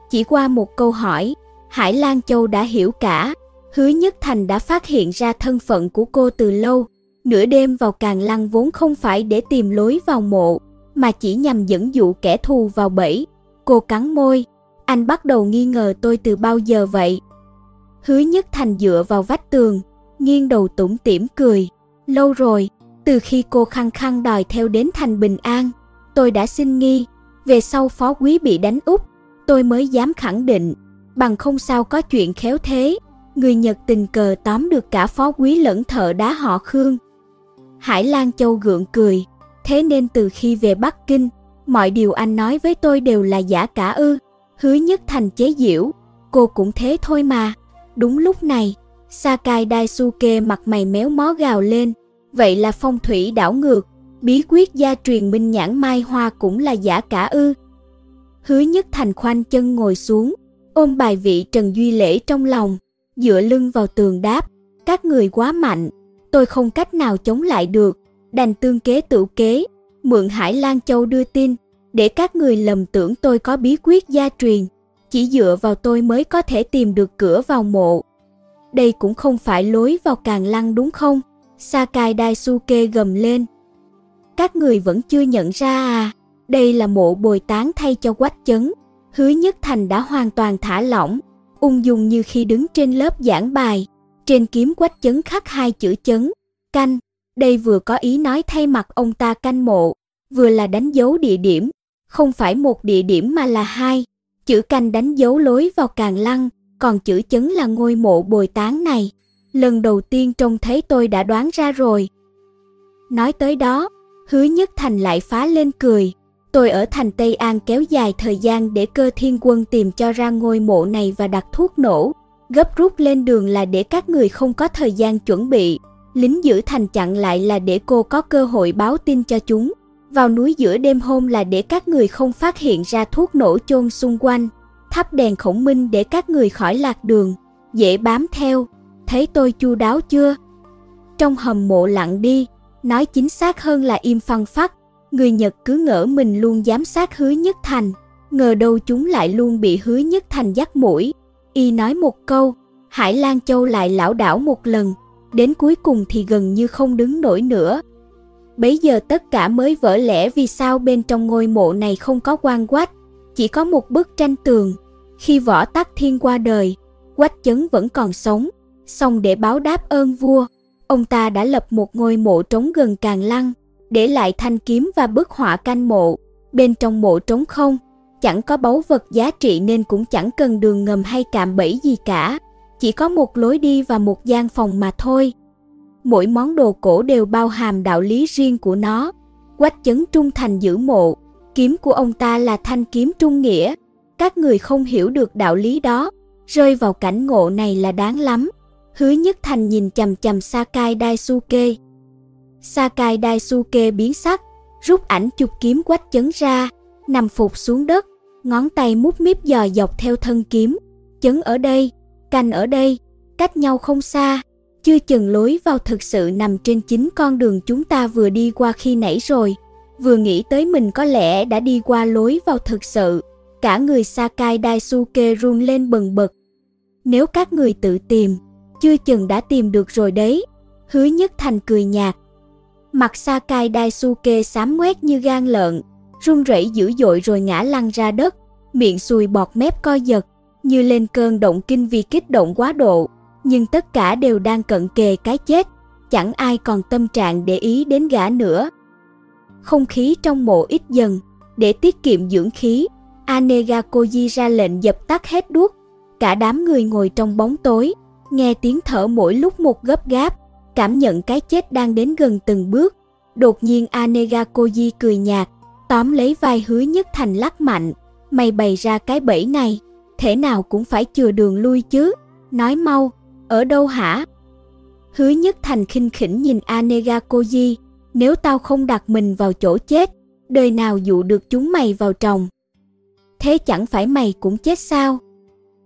Chỉ qua một câu hỏi, Hải Lan Châu đã hiểu cả, Hứa Nhất Thành đã phát hiện ra thân phận của cô từ lâu, nửa đêm vào càng lăng vốn không phải để tìm lối vào mộ, mà chỉ nhằm dẫn dụ kẻ thù vào bẫy. Cô cắn môi, anh bắt đầu nghi ngờ tôi từ bao giờ vậy? Hứa Nhất Thành dựa vào vách tường, nghiêng đầu tủm tỉm cười. Lâu rồi, từ khi cô khăng khăng đòi theo đến thành bình an, tôi đã xin nghi. Về sau phó quý bị đánh úp, tôi mới dám khẳng định, bằng không sao có chuyện khéo thế. Người Nhật tình cờ tóm được cả phó quý lẫn thợ đá họ Khương. Hải Lan Châu gượng cười, thế nên từ khi về Bắc Kinh, mọi điều anh nói với tôi đều là giả cả ư. Hứa nhất thành chế diễu cô cũng thế thôi mà. Đúng lúc này, Sakai Daisuke mặt mày méo mó gào lên, vậy là phong thủy đảo ngược, bí quyết gia truyền minh nhãn mai hoa cũng là giả cả ư. Hứa nhất thành khoanh chân ngồi xuống, ôm bài vị Trần Duy Lễ trong lòng, dựa lưng vào tường đáp, các người quá mạnh, tôi không cách nào chống lại được, đành tương kế tự kế, mượn Hải Lan Châu đưa tin, để các người lầm tưởng tôi có bí quyết gia truyền, chỉ dựa vào tôi mới có thể tìm được cửa vào mộ. Đây cũng không phải lối vào càng lăng đúng không? Sakai Daisuke gầm lên. Các người vẫn chưa nhận ra à, đây là mộ bồi tán thay cho quách chấn. Hứa Nhất Thành đã hoàn toàn thả lỏng, ung dung như khi đứng trên lớp giảng bài. Trên kiếm quách chấn khắc hai chữ chấn, canh. Đây vừa có ý nói thay mặt ông ta canh mộ, vừa là đánh dấu địa điểm, không phải một địa điểm mà là hai. Chữ canh đánh dấu lối vào càng lăng, còn chữ chấn là ngôi mộ bồi tán này. Lần đầu tiên trông thấy tôi đã đoán ra rồi. Nói tới đó, hứa nhất thành lại phá lên cười. Tôi ở thành Tây An kéo dài thời gian để cơ thiên quân tìm cho ra ngôi mộ này và đặt thuốc nổ. Gấp rút lên đường là để các người không có thời gian chuẩn bị. Lính giữ thành chặn lại là để cô có cơ hội báo tin cho chúng. Vào núi giữa đêm hôm là để các người không phát hiện ra thuốc nổ chôn xung quanh. Thắp đèn khổng minh để các người khỏi lạc đường, dễ bám theo. Thấy tôi chu đáo chưa? Trong hầm mộ lặng đi, nói chính xác hơn là im phăng phắc. Người Nhật cứ ngỡ mình luôn giám sát hứa nhất thành, ngờ đâu chúng lại luôn bị hứa nhất thành dắt mũi. Y nói một câu, Hải Lan Châu lại lão đảo một lần, đến cuối cùng thì gần như không đứng nổi nữa. Bấy giờ tất cả mới vỡ lẽ vì sao bên trong ngôi mộ này không có quan quách, chỉ có một bức tranh tường. Khi võ tắc thiên qua đời, quách chấn vẫn còn sống, xong để báo đáp ơn vua, ông ta đã lập một ngôi mộ trống gần càng lăng, để lại thanh kiếm và bức họa canh mộ. Bên trong mộ trống không, chẳng có báu vật giá trị nên cũng chẳng cần đường ngầm hay cạm bẫy gì cả, chỉ có một lối đi và một gian phòng mà thôi. Mỗi món đồ cổ đều bao hàm đạo lý riêng của nó. Quách chấn trung thành giữ mộ, kiếm của ông ta là thanh kiếm trung nghĩa. Các người không hiểu được đạo lý đó, rơi vào cảnh ngộ này là đáng lắm. Hứa Nhất Thành nhìn chầm chầm Sakai Daisuke. Sakai Daisuke biến sắc, rút ảnh chụp kiếm quách chấn ra, nằm phục xuống đất, ngón tay mút míp dò dọc theo thân kiếm. Chấn ở đây, canh ở đây, cách nhau không xa, chưa chừng lối vào thực sự nằm trên chính con đường chúng ta vừa đi qua khi nãy rồi. Vừa nghĩ tới mình có lẽ đã đi qua lối vào thực sự, cả người Sakai Daisuke run lên bần bật. Nếu các người tự tìm, chưa chừng đã tìm được rồi đấy. Hứa Nhất Thành cười nhạt. Mặt Sakai Daisuke xám ngoét như gan lợn, run rẩy dữ dội rồi ngã lăn ra đất, miệng sùi bọt mép co giật, như lên cơn động kinh vì kích động quá độ. Nhưng tất cả đều đang cận kề cái chết, chẳng ai còn tâm trạng để ý đến gã nữa. Không khí trong mộ ít dần, để tiết kiệm dưỡng khí, anegakoji ra lệnh dập tắt hết đuốc. Cả đám người ngồi trong bóng tối, nghe tiếng thở mỗi lúc một gấp gáp, cảm nhận cái chết đang đến gần từng bước. Đột nhiên Anega Koji cười nhạt, tóm lấy vai hứa nhất thành lắc mạnh. Mày bày ra cái bẫy này, thể nào cũng phải chừa đường lui chứ. Nói mau, ở đâu hả? Hứa nhất thành khinh khỉnh nhìn Anega Koji, nếu tao không đặt mình vào chỗ chết, đời nào dụ được chúng mày vào trồng. Thế chẳng phải mày cũng chết sao?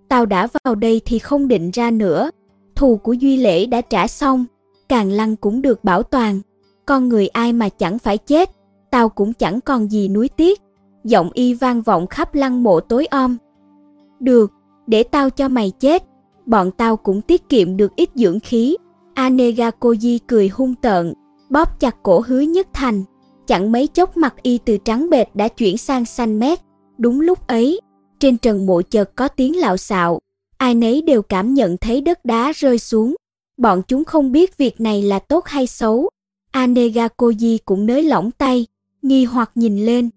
Tao đã vào đây thì không định ra nữa, thù của Duy Lễ đã trả xong, Càng Lăng cũng được bảo toàn, con người ai mà chẳng phải chết, tao cũng chẳng còn gì nuối tiếc. Giọng y vang vọng khắp lăng mộ tối om. Được, để tao cho mày chết, bọn tao cũng tiết kiệm được ít dưỡng khí. Anega Koji cười hung tợn, bóp chặt cổ hứa nhất thành. Chẳng mấy chốc mặt y từ trắng bệt đã chuyển sang xanh mét. Đúng lúc ấy, trên trần mộ chợt có tiếng lạo xạo, ai nấy đều cảm nhận thấy đất đá rơi xuống. Bọn chúng không biết việc này là tốt hay xấu. Anega Koji cũng nới lỏng tay, nghi hoặc nhìn lên.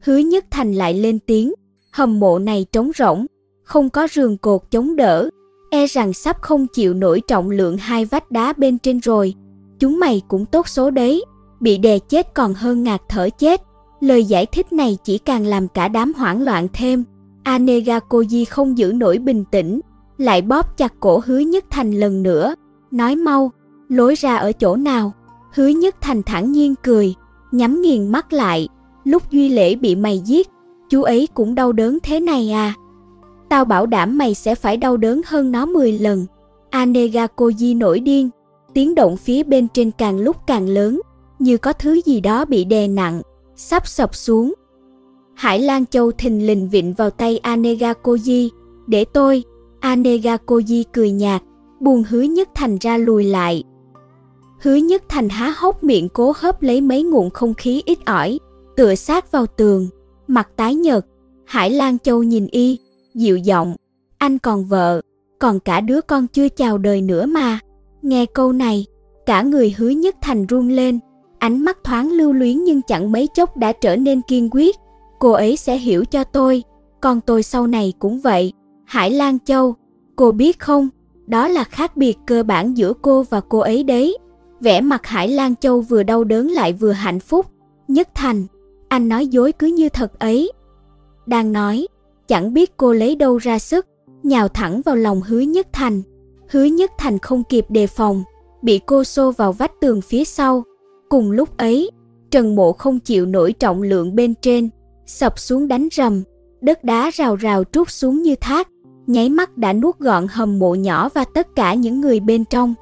Hứa Nhất Thành lại lên tiếng, hầm mộ này trống rỗng, không có rường cột chống đỡ, e rằng sắp không chịu nổi trọng lượng hai vách đá bên trên rồi. Chúng mày cũng tốt số đấy, bị đè chết còn hơn ngạt thở chết. Lời giải thích này chỉ càng làm cả đám hoảng loạn thêm. Anegakoji không giữ nổi bình tĩnh, lại bóp chặt cổ hứa nhất thành lần nữa, nói mau, lối ra ở chỗ nào. Hứa nhất thành thản nhiên cười, nhắm nghiền mắt lại, lúc Duy Lễ bị mày giết, chú ấy cũng đau đớn thế này à. Tao bảo đảm mày sẽ phải đau đớn hơn nó 10 lần. Anegakoji nổi điên, tiếng động phía bên trên càng lúc càng lớn, như có thứ gì đó bị đè nặng, sắp sập xuống. Hải Lan Châu thình lình vịn vào tay Anega Koji, để tôi, Anega Koji cười nhạt, buồn hứa nhất thành ra lùi lại. Hứa nhất thành há hốc miệng cố hấp lấy mấy nguồn không khí ít ỏi, tựa sát vào tường, mặt tái nhợt. Hải Lan Châu nhìn y, dịu giọng, anh còn vợ, còn cả đứa con chưa chào đời nữa mà. Nghe câu này, cả người hứa nhất thành run lên, ánh mắt thoáng lưu luyến nhưng chẳng mấy chốc đã trở nên kiên quyết. Cô ấy sẽ hiểu cho tôi, còn tôi sau này cũng vậy. Hải Lan Châu, cô biết không, đó là khác biệt cơ bản giữa cô và cô ấy đấy. Vẻ mặt Hải Lan Châu vừa đau đớn lại vừa hạnh phúc. Nhất Thành, anh nói dối cứ như thật ấy. Đang nói, chẳng biết cô lấy đâu ra sức, nhào thẳng vào lòng hứa Nhất Thành. Hứa Nhất Thành không kịp đề phòng, bị cô xô vào vách tường phía sau. Cùng lúc ấy, Trần Mộ không chịu nổi trọng lượng bên trên, sập xuống đánh rầm, đất đá rào rào trút xuống như thác, nháy mắt đã nuốt gọn hầm mộ nhỏ và tất cả những người bên trong.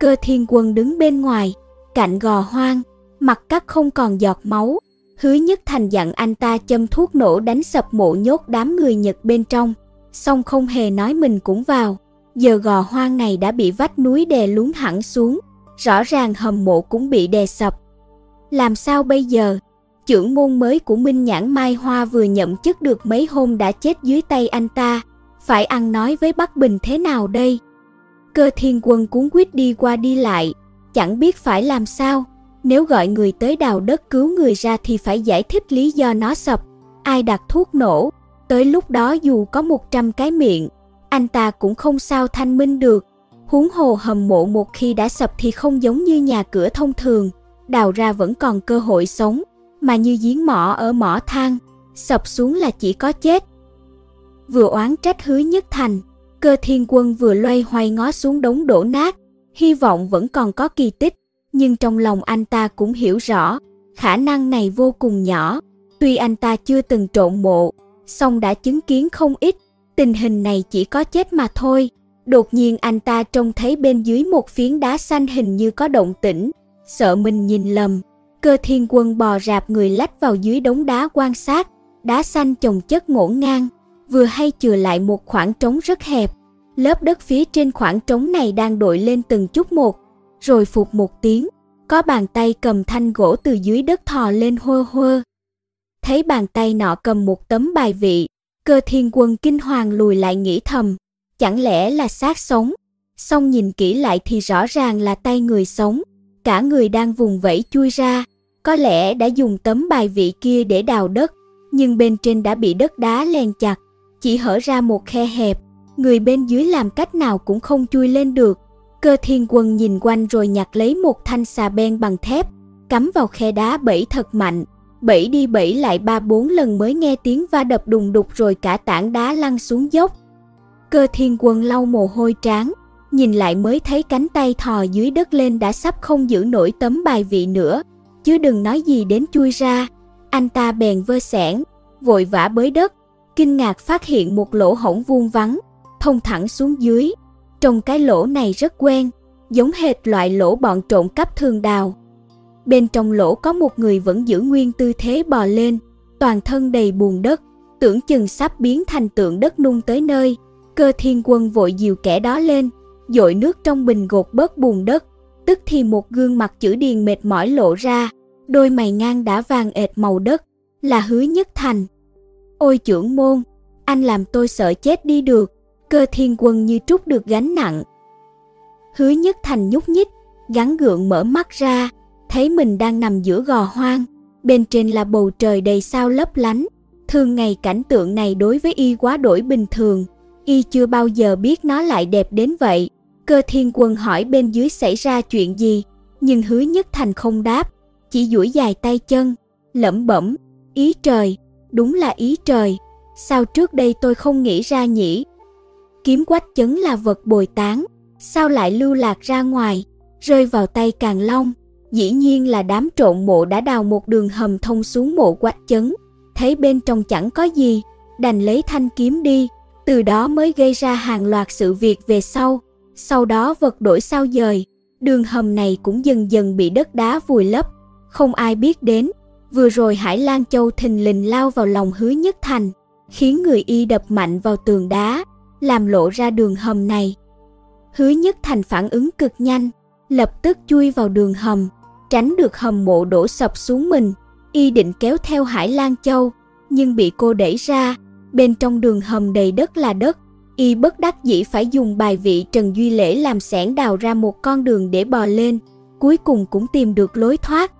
Cơ thiên quân đứng bên ngoài, cạnh gò hoang, mặt cắt không còn giọt máu. Hứa nhất thành dặn anh ta châm thuốc nổ đánh sập mộ nhốt đám người Nhật bên trong, xong không hề nói mình cũng vào. Giờ gò hoang này đã bị vách núi đè lún hẳn xuống, rõ ràng hầm mộ cũng bị đè sập. Làm sao bây giờ? Trưởng môn mới của Minh Nhãn Mai Hoa vừa nhậm chức được mấy hôm đã chết dưới tay anh ta, phải ăn nói với Bắc Bình thế nào đây? Cơ thiên quân cuốn quýt đi qua đi lại, chẳng biết phải làm sao. Nếu gọi người tới đào đất cứu người ra thì phải giải thích lý do nó sập. Ai đặt thuốc nổ, tới lúc đó dù có 100 cái miệng, anh ta cũng không sao thanh minh được. Huống hồ hầm mộ một khi đã sập thì không giống như nhà cửa thông thường, đào ra vẫn còn cơ hội sống, mà như giếng mỏ ở mỏ than, sập xuống là chỉ có chết. Vừa oán trách hứa nhất thành, Cơ thiên quân vừa loay hoay ngó xuống đống đổ nát, hy vọng vẫn còn có kỳ tích, nhưng trong lòng anh ta cũng hiểu rõ, khả năng này vô cùng nhỏ. Tuy anh ta chưa từng trộn mộ, song đã chứng kiến không ít, tình hình này chỉ có chết mà thôi. Đột nhiên anh ta trông thấy bên dưới một phiến đá xanh hình như có động tĩnh, sợ mình nhìn lầm. Cơ thiên quân bò rạp người lách vào dưới đống đá quan sát, đá xanh chồng chất ngổn ngang, vừa hay chừa lại một khoảng trống rất hẹp. Lớp đất phía trên khoảng trống này đang đội lên từng chút một, rồi phục một tiếng, có bàn tay cầm thanh gỗ từ dưới đất thò lên hơ hơ. Thấy bàn tay nọ cầm một tấm bài vị, cơ thiên quân kinh hoàng lùi lại nghĩ thầm, chẳng lẽ là xác sống? Xong nhìn kỹ lại thì rõ ràng là tay người sống, cả người đang vùng vẫy chui ra, có lẽ đã dùng tấm bài vị kia để đào đất, nhưng bên trên đã bị đất đá len chặt. Chỉ hở ra một khe hẹp, người bên dưới làm cách nào cũng không chui lên được. Cơ thiên quân nhìn quanh rồi nhặt lấy một thanh xà beng bằng thép, cắm vào khe đá bẫy thật mạnh, bẫy đi bẫy lại ba bốn lần mới nghe tiếng va đập đùng đục rồi cả tảng đá lăn xuống dốc. Cơ thiên quân lau mồ hôi tráng, nhìn lại mới thấy cánh tay thò dưới đất lên đã sắp không giữ nổi tấm bài vị nữa, chứ đừng nói gì đến chui ra. Anh ta bèn vơ sẻn, vội vã bới đất, kinh ngạc phát hiện một lỗ hổng vuông vắn, thông thẳng xuống dưới. Trong cái lỗ này rất quen, giống hệt loại lỗ bọn trộm cắp thường đào. Bên trong lỗ có một người vẫn giữ nguyên tư thế bò lên, toàn thân đầy bùn đất, tưởng chừng sắp biến thành tượng đất nung tới nơi. Cơ thiên quân vội dìu kẻ đó lên, dội nước trong bình gột bớt bùn đất, tức thì một gương mặt chữ điền mệt mỏi lộ ra, đôi mày ngang đã vàng ệt màu đất, là hứa nhất thành. Ôi trưởng môn, anh làm tôi sợ chết đi được, cơ thiên quân như trút được gánh nặng. Hứa nhất thành nhúc nhích, gắn gượng mở mắt ra, thấy mình đang nằm giữa gò hoang, bên trên là bầu trời đầy sao lấp lánh. Thường ngày cảnh tượng này đối với y quá đổi bình thường, y chưa bao giờ biết nó lại đẹp đến vậy. Cơ thiên quân hỏi bên dưới xảy ra chuyện gì, nhưng hứa nhất thành không đáp, chỉ duỗi dài tay chân, lẩm bẩm, ý trời, đúng là ý trời, sao trước đây tôi không nghĩ ra nhỉ? Kiếm quách chấn là vật bồi tán, sao lại lưu lạc ra ngoài, rơi vào tay Càng Long? Dĩ nhiên là đám trộn mộ đã đào một đường hầm thông xuống mộ quách chấn, thấy bên trong chẳng có gì, đành lấy thanh kiếm đi, từ đó mới gây ra hàng loạt sự việc về sau. Sau đó vật đổi sao dời, đường hầm này cũng dần dần bị đất đá vùi lấp, Không ai biết đến, vừa rồi Hải Lan Châu thình lình lao vào lòng hứa nhất thành, khiến người y đập mạnh vào tường đá, làm lộ ra đường hầm này. Hứa nhất thành phản ứng cực nhanh, lập tức chui vào đường hầm, tránh được hầm mộ đổ sập xuống mình. Y định kéo theo Hải Lan Châu, nhưng bị cô đẩy ra, bên trong đường hầm đầy đất là đất. Y bất đắc dĩ phải dùng bài vị Trần Duy Lễ làm sẻn đào ra một con đường để bò lên, cuối cùng cũng tìm được lối thoát.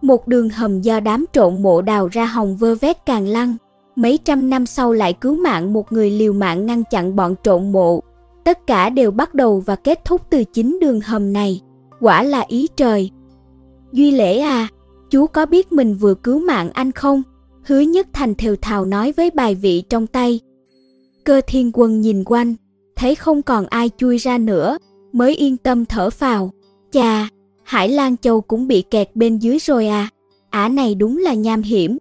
Một đường hầm do đám trộn mộ đào ra hồng vơ vét càng lăng, mấy trăm năm sau lại cứu mạng một người liều mạng ngăn chặn bọn trộn mộ. Tất cả đều bắt đầu và kết thúc từ chính đường hầm này, quả là ý trời. Duy Lễ à, chú có biết mình vừa cứu mạng anh không? Hứa Nhất Thành thều thào nói với bài vị trong tay. Cơ thiên quân nhìn quanh, thấy không còn ai chui ra nữa, mới yên tâm thở phào. Chà, Hải Lan Châu cũng bị kẹt bên dưới rồi à, ả này đúng là nham hiểm.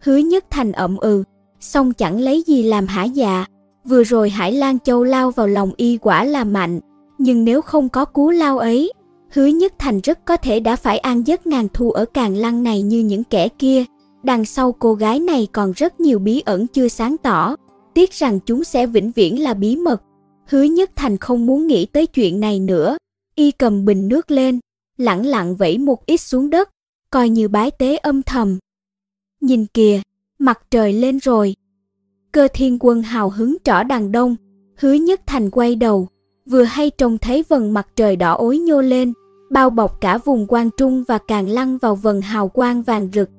Hứa Nhất Thành ậm ừ, xong chẳng lấy gì làm hả dạ. Vừa rồi Hải Lan Châu lao vào lòng y quả là mạnh, nhưng nếu không có cú lao ấy, Hứa Nhất Thành rất có thể đã phải an giấc ngàn thu ở càng lăng này như những kẻ kia. Đằng sau cô gái này còn rất nhiều bí ẩn chưa sáng tỏ, tiếc rằng chúng sẽ vĩnh viễn là bí mật. Hứa Nhất Thành không muốn nghĩ tới chuyện này nữa, y cầm bình nước lên, lặng lặng vẩy một ít xuống đất, coi như bái tế âm thầm. Nhìn kìa, mặt trời lên rồi. Cơ thiên quân hào hứng trỏ đằng đông, hứa nhất thành quay đầu, vừa hay trông thấy vầng mặt trời đỏ ối nhô lên, bao bọc cả vùng quang trung và càng lăn vào vầng hào quang vàng rực.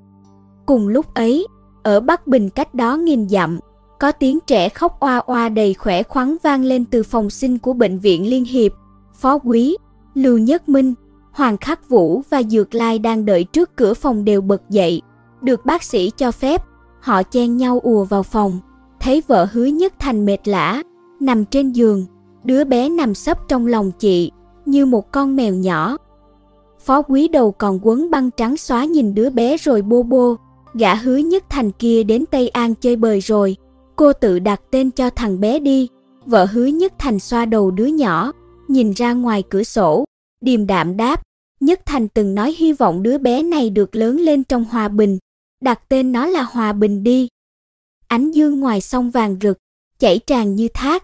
Cùng lúc ấy, ở Bắc Bình cách đó nghìn dặm, có tiếng trẻ khóc oa oa đầy khỏe khoắn vang lên từ phòng sinh của bệnh viện Liên Hiệp. Phó Quý, Lưu Nhất Minh, Hoàng Khắc Vũ và Dược Lai đang đợi trước cửa phòng đều bật dậy. Được bác sĩ cho phép, họ chen nhau ùa vào phòng. Thấy vợ hứa nhất thành mệt lã, nằm trên giường, đứa bé nằm sấp trong lòng chị, như một con mèo nhỏ. Phó quý đầu còn quấn băng trắng xóa nhìn đứa bé rồi bô bô, gã hứa nhất thành kia đến Tây An chơi bời rồi, cô tự đặt tên cho thằng bé đi. Vợ hứa nhất thành xoa đầu đứa nhỏ, nhìn ra ngoài cửa sổ, điềm đạm đáp, Nhất Thành từng nói hy vọng đứa bé này được lớn lên trong hòa bình, đặt tên nó là Hòa Bình đi. Ánh dương ngoài sông vàng rực, chảy tràn như thác,